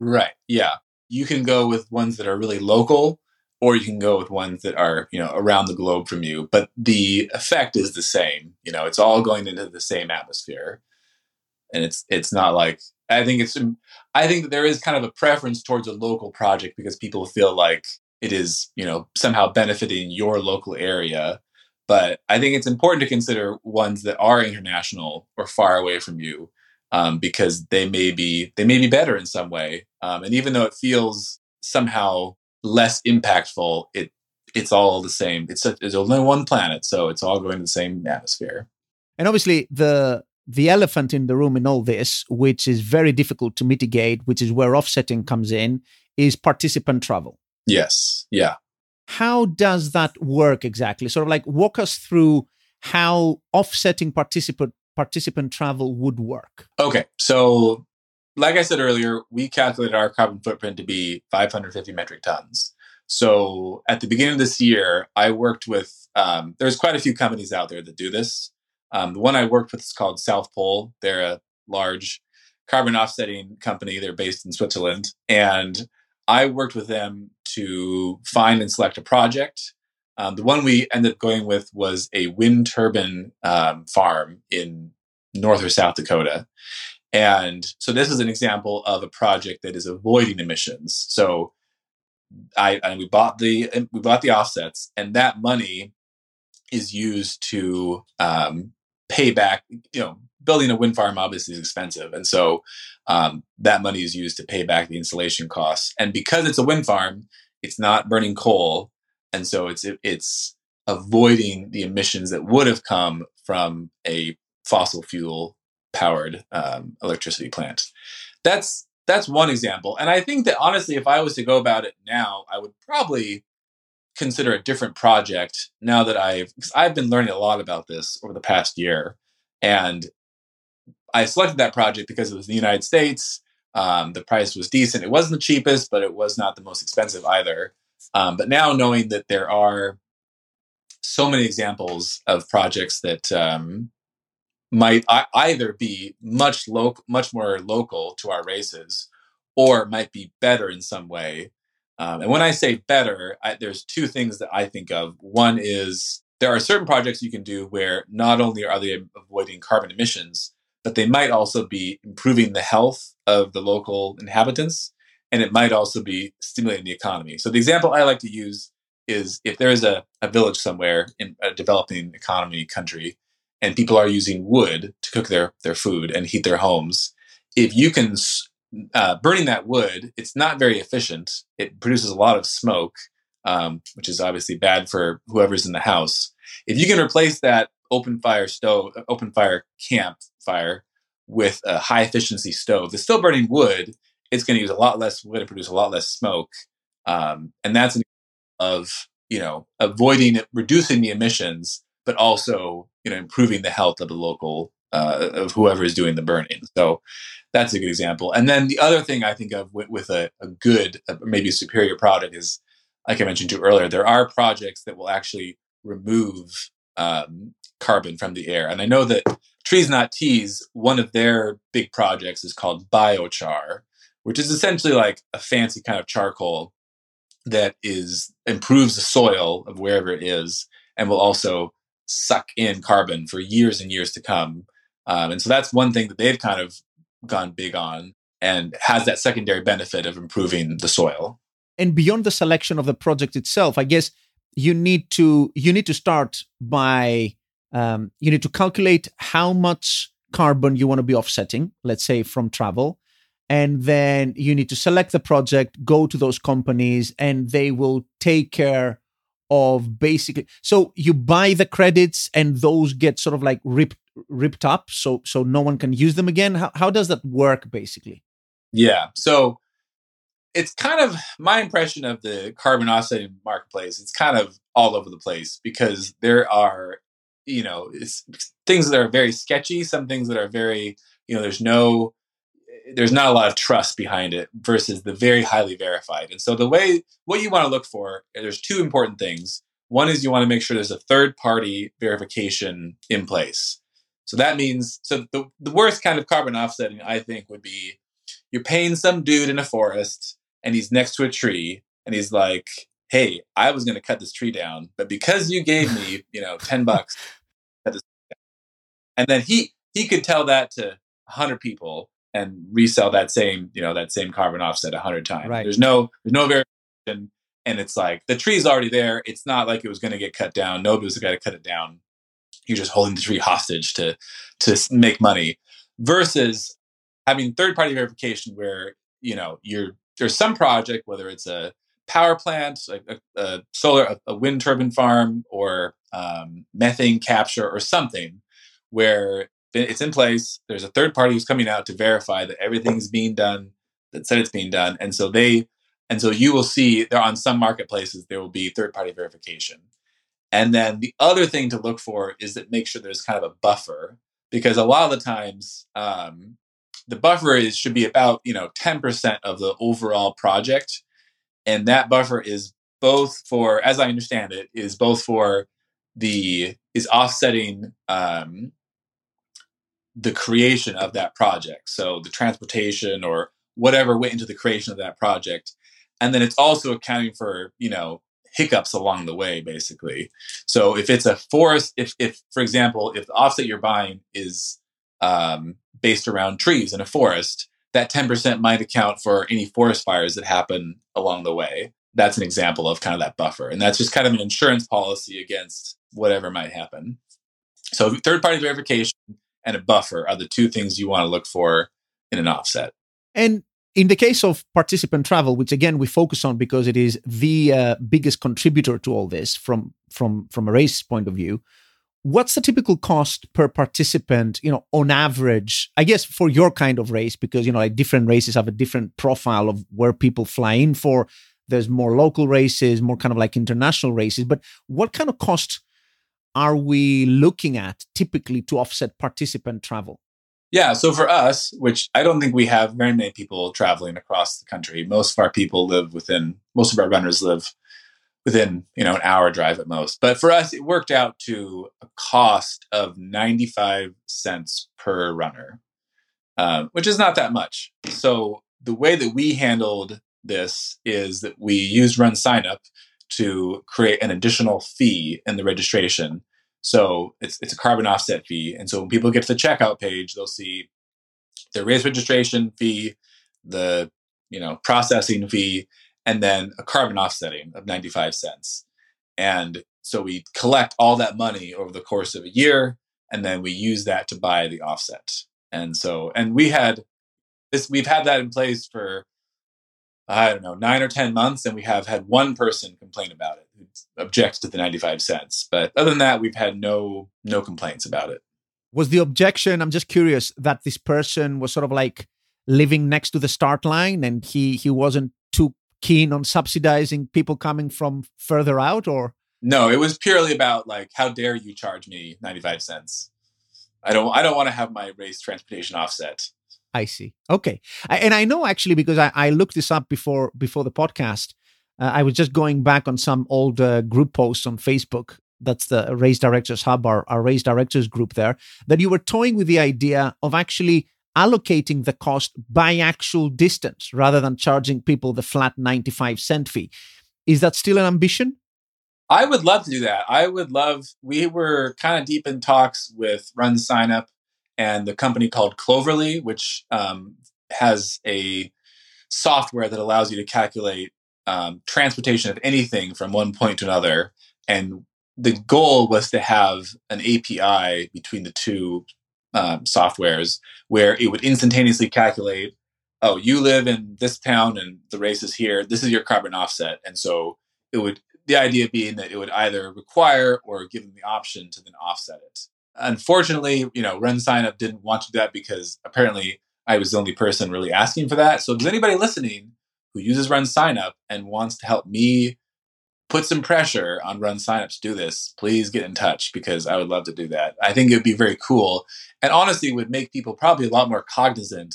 Right. Yeah. You can go with ones that are really local or you can go with ones that are, you know, around the globe from you, but the effect is the same. You know, it's all going into the same atmosphere. And it's it's not like I think it's I think that there is kind of a preference towards a local project because people feel like it is you know somehow benefiting your local area. But I think it's important to consider ones that are international or far away from you um, because they may be they may be better in some way. Um, and even though it feels somehow less impactful, it it's all the same. It's a, it's only one planet, so it's all going to the same atmosphere. And obviously, the the elephant in the room in all this, which is very difficult to mitigate, which is where offsetting comes in, is participant travel. Yes. Yeah. How does that work exactly? Sort of like walk us through how offsetting participant participant travel would work. Okay. So like I said earlier, we calculated our carbon footprint to be 550 metric tons. So at the beginning of this year, I worked with, um, there's quite a few companies out there that do this. Um, the one I worked with is called South Pole. They're a large carbon offsetting company. They're based in Switzerland. And I worked with them to find and select a project. Um, the one we ended up going with was a wind turbine um, farm in North or South Dakota. And so this is an example of a project that is avoiding emissions. So I and we bought the we bought the offsets, and that money is used to um, pay back. You know, building a wind farm obviously is expensive, and so um, that money is used to pay back the installation costs. And because it's a wind farm, it's not burning coal, and so it's it's avoiding the emissions that would have come from a fossil fuel powered um, electricity plant. That's that's one example, and I think that honestly, if I was to go about it now, I would probably consider a different project. Now that I've I've been learning a lot about this over the past year, and I selected that project because it was in the United States. Um, the price was decent. It wasn't the cheapest, but it was not the most expensive either. Um, but now knowing that there are so many examples of projects that um, might either be much local, much more local to our races, or might be better in some way. Um, and when I say better, I, there's two things that I think of. One is there are certain projects you can do where not only are they avoiding carbon emissions, but they might also be improving the health of the local inhabitants, and it might also be stimulating the economy. So the example I like to use is if there is a, a village somewhere in a developing economy country and people are using wood to cook their, their food and heat their homes, if you can uh, burning that wood, it's not very efficient. It produces a lot of smoke, um, which is obviously bad for whoever's in the house. If you can replace that open fire stove, open fire campfire with a high efficiency stove that's still burning wood, it's going to use a lot less wood to produce a lot less smoke. Um, and that's an of you know avoiding reducing the emissions but also you know improving the health of the local uh, of whoever is doing the burning. So that's a good example. And then the other thing I think of with, with a, a, good, maybe superior product is, like I mentioned to earlier, there are projects that will actually remove um, carbon from the air. And I know that Trees Not Tees, one of their big projects is called biochar, which is essentially like a fancy kind of charcoal that is improves the soil of wherever it is and will also suck in carbon for years and years to come. Um, and so that's one thing that they've kind of gone big on and has that secondary benefit of improving the soil. And beyond the selection of the project itself, I guess you need to you need to start by um, you need to calculate how much carbon you want to be offsetting, let's say from travel, and then you need to select the project, go to those companies, and they will take care of basically so you buy the credits and those get sort of like ripped ripped up so so no one can use them again. How, how does that work basically? Yeah so it's kind of my impression of the carbon offsetting marketplace it's kind of all over the place because there are you know things that are very sketchy some things that are very you know there's no there's not a lot of trust behind it versus the very highly verified. And so the way what you want to look for, there's two important things. One is you want to make sure there's a third party verification in place. So that means so the, the worst kind of carbon offsetting I think would be you're paying some dude in a forest and he's next to a tree and he's like, "Hey, I was going to cut this tree down, but because you gave me, you know, 10 bucks, and then he he could tell that to 100 people and resell that same you know that same carbon offset a hundred times. Right. There's no there's no variation, and it's like the tree's already there. It's not like it was going to get cut down. Nobody's got to cut it down. You're just holding the tree hostage to to make money. Versus having third party verification, where you know you're there's some project, whether it's a power plant, a, a solar, a, a, wind turbine farm, or um, methane capture, or something, where it's in place. There's a third party who's coming out to verify that everything's being done that said it's being done, and so they and so you will see there on some marketplaces there will be third party verification. And then the other thing to look for is that make sure there's kind of a buffer because a lot of the times um, the buffer is should be about you know 10% of the overall project, and that buffer is both for, as I understand it, is both for the is offsetting um, the creation of that project. So the transportation or whatever went into the creation of that project. And then it's also accounting for, you know, hiccups along the way, basically. So if it's a forest, if, if for example, if the offset you're buying is um, based around trees in a forest, that 10% might account for any forest fires that happen along the way. That's an example of kind of that buffer. And that's just kind of an insurance policy against whatever might happen. So third party verification and a buffer are the two things you want to look for in an offset. And in the case of participant travel, which again we focus on because it is the uh, biggest contributor to all this from from from a race point of view, what's the typical cost per participant? You know, on average, I guess for your kind of race, because you know, like different races have a different profile of where people fly in for. There's more local races, more kind of like international races. But what kind of cost are we looking at typically to offset participant travel? Yeah, so for us, which I don't think we have very many people traveling across the country. Most of our people live within, most of our runners live within, you know, an hour drive at most. But for us, it worked out to a cost of 95 cents per runner, uh, which is not that much. So the way that we handled this is that we used RunSignup to create an additional fee in the registration so it's it's a carbon offset fee. And so when people get to the checkout page, they'll see the race registration fee, the you know processing fee, and then a carbon offsetting of 95 cents. And so we collect all that money over the course of a year, and then we use that to buy the offset. And so, and we had this, we've had that in place for I don't know, nine or 10 months, and we have had one person complain about it who objects to the 95 cents. But other than that, we've had no no complaints about it. Was the objection, I'm just curious, that this person was sort of like living next to the start line and he he wasn't too keen on subsidizing people coming from further out or no it was purely about like how dare you charge me 95 cents i don't i don't want to have my race transportation offset I see. Okay, I, and I know actually because I, I looked this up before before the podcast. Uh, I was just going back on some old uh, group posts on Facebook. That's the Race Directors Hub, our, our Race Directors group there. That you were toying with the idea of actually allocating the cost by actual distance rather than charging people the flat 95 cent fee. Is that still an ambition? I would love to do that. I would love, we were kind of deep in talks with RunSignup and the company called Cloverly, which um, has a software that allows you to calculate um, transportation of anything from one point to another. And the goal was to have an API between the two um, softwares where it would instantaneously calculate oh, you live in this town and the race is here. This is your carbon offset. And so it would, the idea being that it would either require or give them the option to then offset it. Unfortunately, you know, RunSignup didn't want to do that because apparently I was the only person really asking for that. So, if there's anybody listening who uses RunSignup and wants to help me put some pressure on RunSignup to do this, please get in touch because I would love to do that. I think it would be very cool. And honestly, would make people probably a lot more cognizant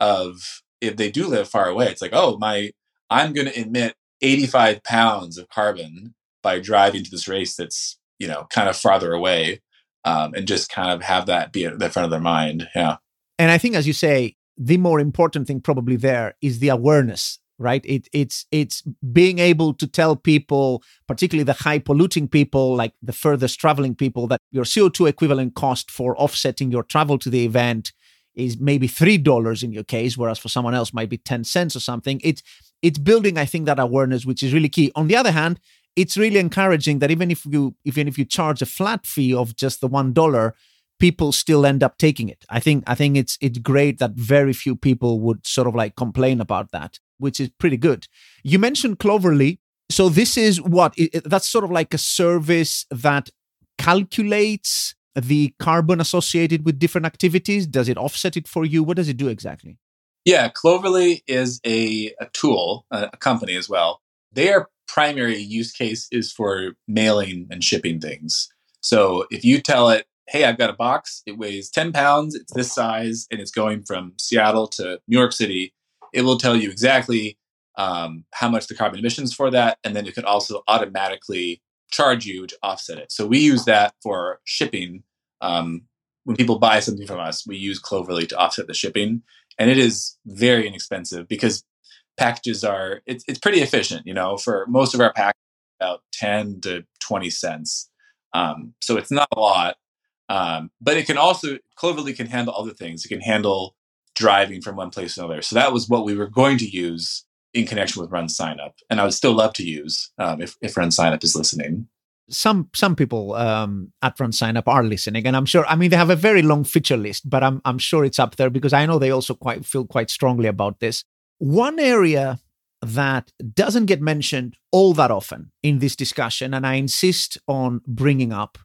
of if they do live far away. It's like, oh, my, I'm going to emit 85 pounds of carbon by driving to this race that's, you know, kind of farther away um, and just kind of have that be at the front of their mind. Yeah. And I think, as you say, the more important thing probably there is the awareness right it, it's it's being able to tell people particularly the high polluting people like the furthest traveling people that your co2 equivalent cost for offsetting your travel to the event is maybe three dollars in your case whereas for someone else might be 10 cents or something it's it's building i think that awareness which is really key on the other hand it's really encouraging that even if you even if you charge a flat fee of just the one dollar people still end up taking it. I think i think it's it's great that very few people would sort of like complain about that which is pretty good. You mentioned cloverly so this is what that's sort of like a service that calculates the carbon associated with different activities. Does it offset it for you? What does it do exactly? Yeah cloverly is a, a tool a company as well. They are primary use case is for mailing and shipping things. So if you tell it, hey, I've got a box, it weighs 10 pounds, it's this size, and it's going from Seattle to New York City, it will tell you exactly um, how much the carbon emissions for that. And then it could also automatically charge you to offset it. So we use that for shipping um, when people buy something from us, we use Cloverly to offset the shipping, and it is very inexpensive because packages are it's it's pretty efficient. You know, for most of our packages, about ten to twenty cents. Um, so it's not a lot, um, but it can also Cloverly can handle other things. It can handle driving from one place to another. So that was what we were going to use in connection with RunSignup, and I would still love to use um, if if RunSignup is listening some some people um, at RunSignup are listening, and I'm sure. I mean, they have a very long feature list, but I'm I'm sure it's up there because I know they also quite feel quite strongly about this. One area that doesn't get mentioned all that often in this discussion, and I insist on bringing up,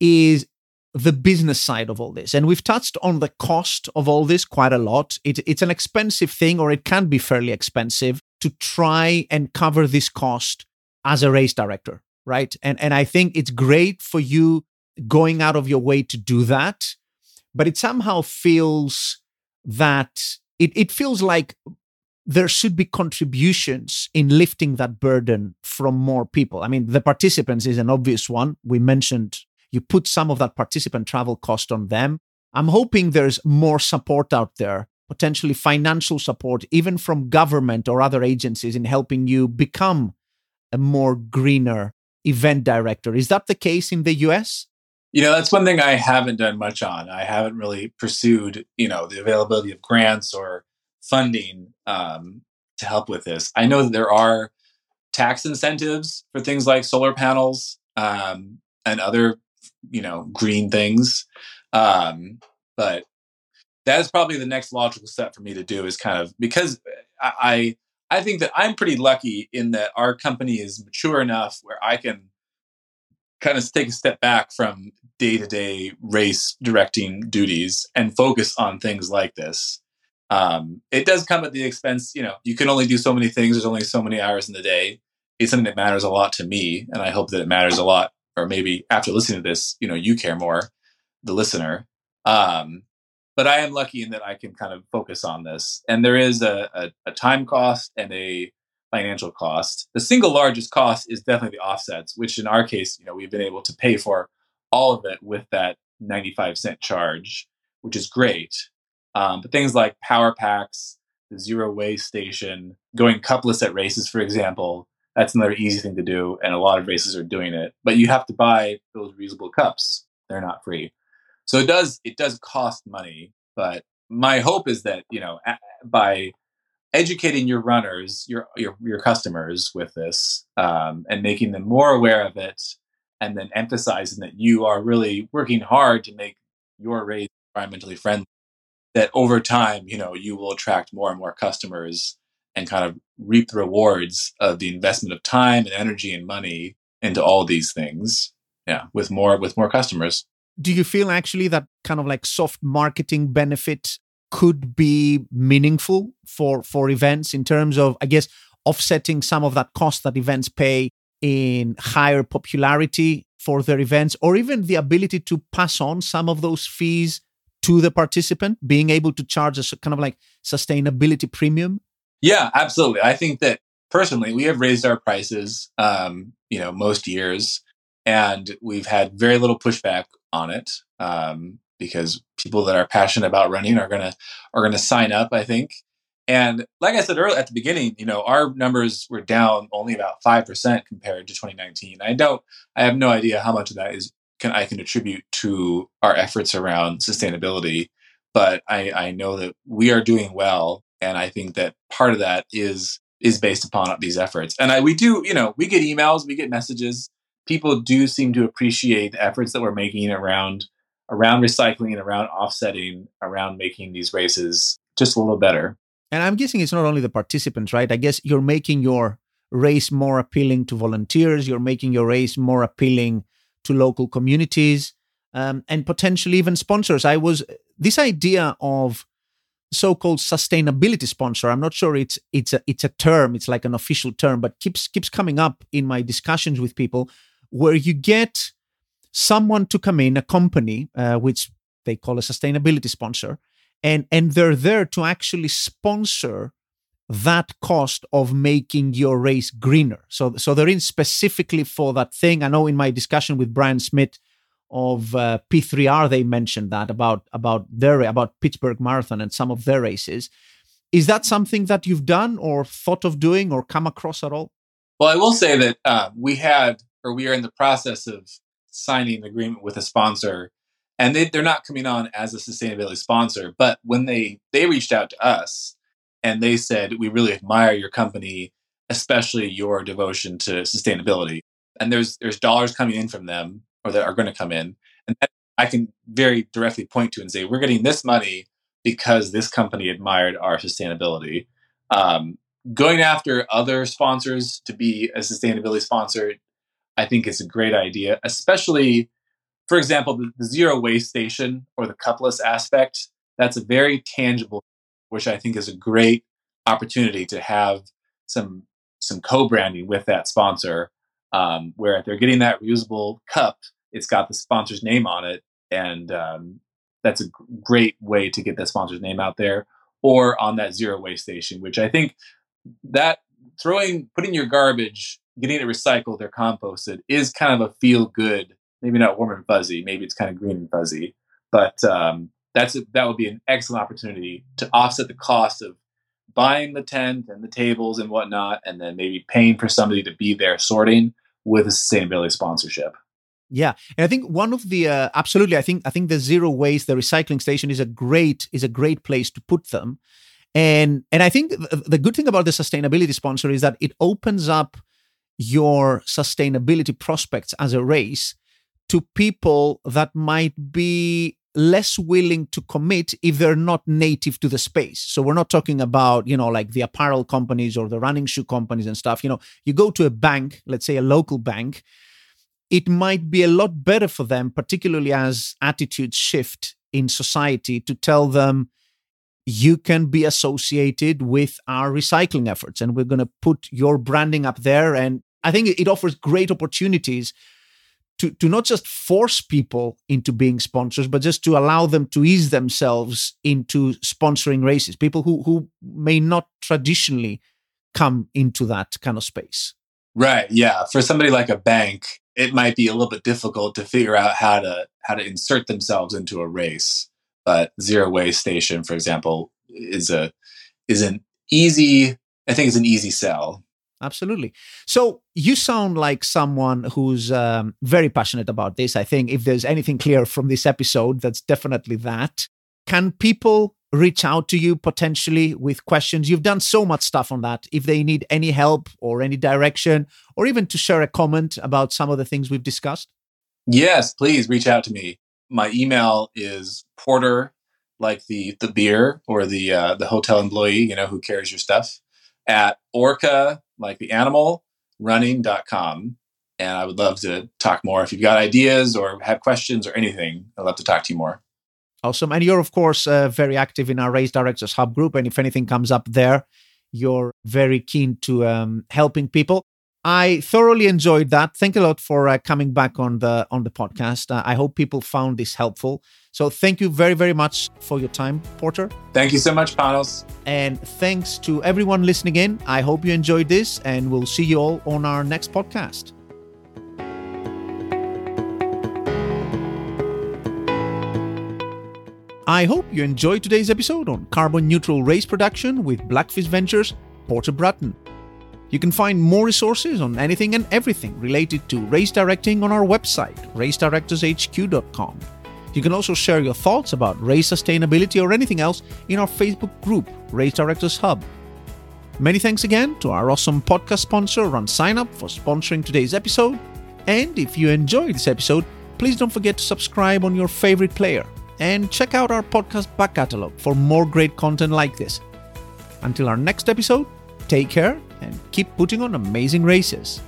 is the business side of all this. And we've touched on the cost of all this quite a lot. It, it's an expensive thing, or it can be fairly expensive to try and cover this cost as a race director right? And and I think it's great for you going out of your way to do that, but it somehow feels that it, it feels like there should be contributions in lifting that burden from more people. I mean, the participants is an obvious one. We mentioned you put some of that participant travel cost on them. I'm hoping there's more support out there, potentially financial support, even from government or other agencies in helping you become a more greener event director. Is that the case in the US? You know, that's one thing I haven't done much on. I haven't really pursued, you know, the availability of grants or funding um, to help with this. I know that there are tax incentives for things like solar panels um, and other, you know, green things. Um, but that is probably the next logical step for me to do is kind of because I, I think that I'm pretty lucky in that our company is mature enough where I can kind of take a step back from day to day race directing duties and focus on things like this. Um, it does come at the expense, you know, you can only do so many things. There's only so many hours in the day. It's something that matters a lot to me. And I hope that it matters a lot, or maybe after listening to this, you know, you care more, the listener. Um, but I am lucky in that I can kind of focus on this. And there is a, a, a, time cost and a financial cost. The single largest cost is definitely the offsets, which in our case, you know, we've been able to pay for all of it with that 95 cent charge, which is great. Um, but things like power packs, the zero waste station, going cupless at races, for example, that's another easy thing to do. And a lot of races are doing it. But you have to buy those reusable cups. They're not free. So it does it does cost money, but my hope is that you know by educating your runners, your your, your customers with this, um, and making them more aware of it, and then emphasizing that you are really working hard to make your race environmentally friendly. That over time, you know, you will attract more and more customers and kind of reap the rewards of the investment of time and energy and money into all these things. Yeah, with more with more customers do you feel actually that kind of like soft marketing benefit could be meaningful for for events in terms of i guess offsetting some of that cost that events pay in higher popularity for their events or even the ability to pass on some of those fees to the participant being able to charge a kind of like sustainability premium yeah absolutely i think that personally we have raised our prices um, you know most years and we've had very little pushback on it um, because people that are passionate about running are gonna are gonna sign up. I think. And like I said earlier at the beginning, you know, our numbers were down only about five percent compared to 2019. I don't, I have no idea how much of that is can I can attribute to our efforts around sustainability, but I, I know that we are doing well, and I think that part of that is is based upon these efforts. And I, we do, you know, we get emails, we get messages. People do seem to appreciate the efforts that we're making around around recycling and around offsetting around making these races just a little better. And i'm guessing it's not only the participants right? I guess you're making your race more appealing to volunteers you're making your race more appealing to local communities um, and potentially even sponsors. I was this idea of so-called sustainability sponsor i'm not sure it's it's a it's a term it's like an official term but keeps keeps coming up in my discussions with people where you get someone to come in, a company, uh, which they call a sustainability sponsor, and and they're there to actually sponsor that cost of making your race greener. So so they're in specifically for that thing. I know in my discussion with Brian Smith of uh, P3R, they mentioned that about about their about Pittsburgh Marathon and some of their races. Is that something that you've done or thought of doing or come across at all? Well, I will say that uh, we had or we are in the process of signing an agreement with a sponsor, and they, they're not coming on as a sustainability sponsor. But when they they reached out to us and they said, "We really admire your company, especially your devotion to sustainability." And there's there's dollars coming in from them or that are going to come in, and I can very directly point to and say, "We're getting this money because this company admired our sustainability." Um, going after other sponsors to be a sustainability sponsor I think is a great idea, especially, for example, the, the zero waste station or the cupless aspect. That's a very tangible, which I think is a great opportunity to have some some co-branding with that sponsor, um, where if they're getting that reusable cup, it's got the sponsor's name on it, and um, that's a great way to get that sponsor's name out there. Or on that zero waste station, which I think that throwing putting your garbage getting it recycled or composted is kind of a feel good, maybe not warm and fuzzy, maybe it's kind of green and fuzzy, but um, that's a, that would be an excellent opportunity to offset the cost of buying the tent and the tables and whatnot, and then maybe paying for somebody to be there sorting with a sustainability sponsorship. Yeah, and I think one of the uh, absolutely, I think I think the zero waste, the recycling station is a great is a great place to put them, and and I think the good thing about the sustainability sponsor is that it opens up your sustainability prospects as a race to people that might be less willing to commit if they're not native to the space. So we're not talking about, you know, like the apparel companies or the running shoe companies and stuff. You know, you go to a bank, let's say a local bank, it might be a lot better for them, particularly as attitudes shift in society, to tell them, you can be associated with our recycling efforts and we're going to put your branding up there and i think it offers great opportunities to, to not just force people into being sponsors but just to allow them to ease themselves into sponsoring races people who who may not traditionally come into that kind of space right yeah for somebody like a bank it might be a little bit difficult to figure out how to how to insert themselves into a race but zero waste station, for example, is a is an easy. I think it's an easy sell. Absolutely. So you sound like someone who's um, very passionate about this. I think if there's anything clear from this episode, that's definitely that. Can people reach out to you potentially with questions? You've done so much stuff on that. If they need any help or any direction, or even to share a comment about some of the things we've discussed? Yes, please reach out to me my email is porter like the the beer or the uh, the hotel employee you know who carries your stuff at orca like the animal running.com and i would love to talk more. If you've got ideas or have questions or anything i'd love to talk to you more. Awesome. And you're of course uh, very active in our race directors hub group. And if anything comes up there you're very keen to um, helping people I thoroughly enjoyed that. Thank you a lot for uh, coming back on the on the podcast. Uh, I hope people found this helpful. So thank you very very much for your time, Porter. Thank you so much, Panos. And thanks to everyone listening in. I hope you enjoyed this, and we'll see you all on our next podcast. I hope you enjoyed today's episode on carbon neutral race production with Blackfish Ventures, Porter Bratton. You can find more resources on anything and everything related to race directing on our website, racedirectorshq.com. You can also share your thoughts about race sustainability or anything else in our Facebook group, Race Directors Hub. Many thanks again to our awesome podcast sponsor, RunSignup, for sponsoring today's episode. And if you enjoyed this episode, please don't forget to subscribe on your favorite player and check out our podcast back catalog for more great content like this. Until our next episode, take care and keep putting on amazing races.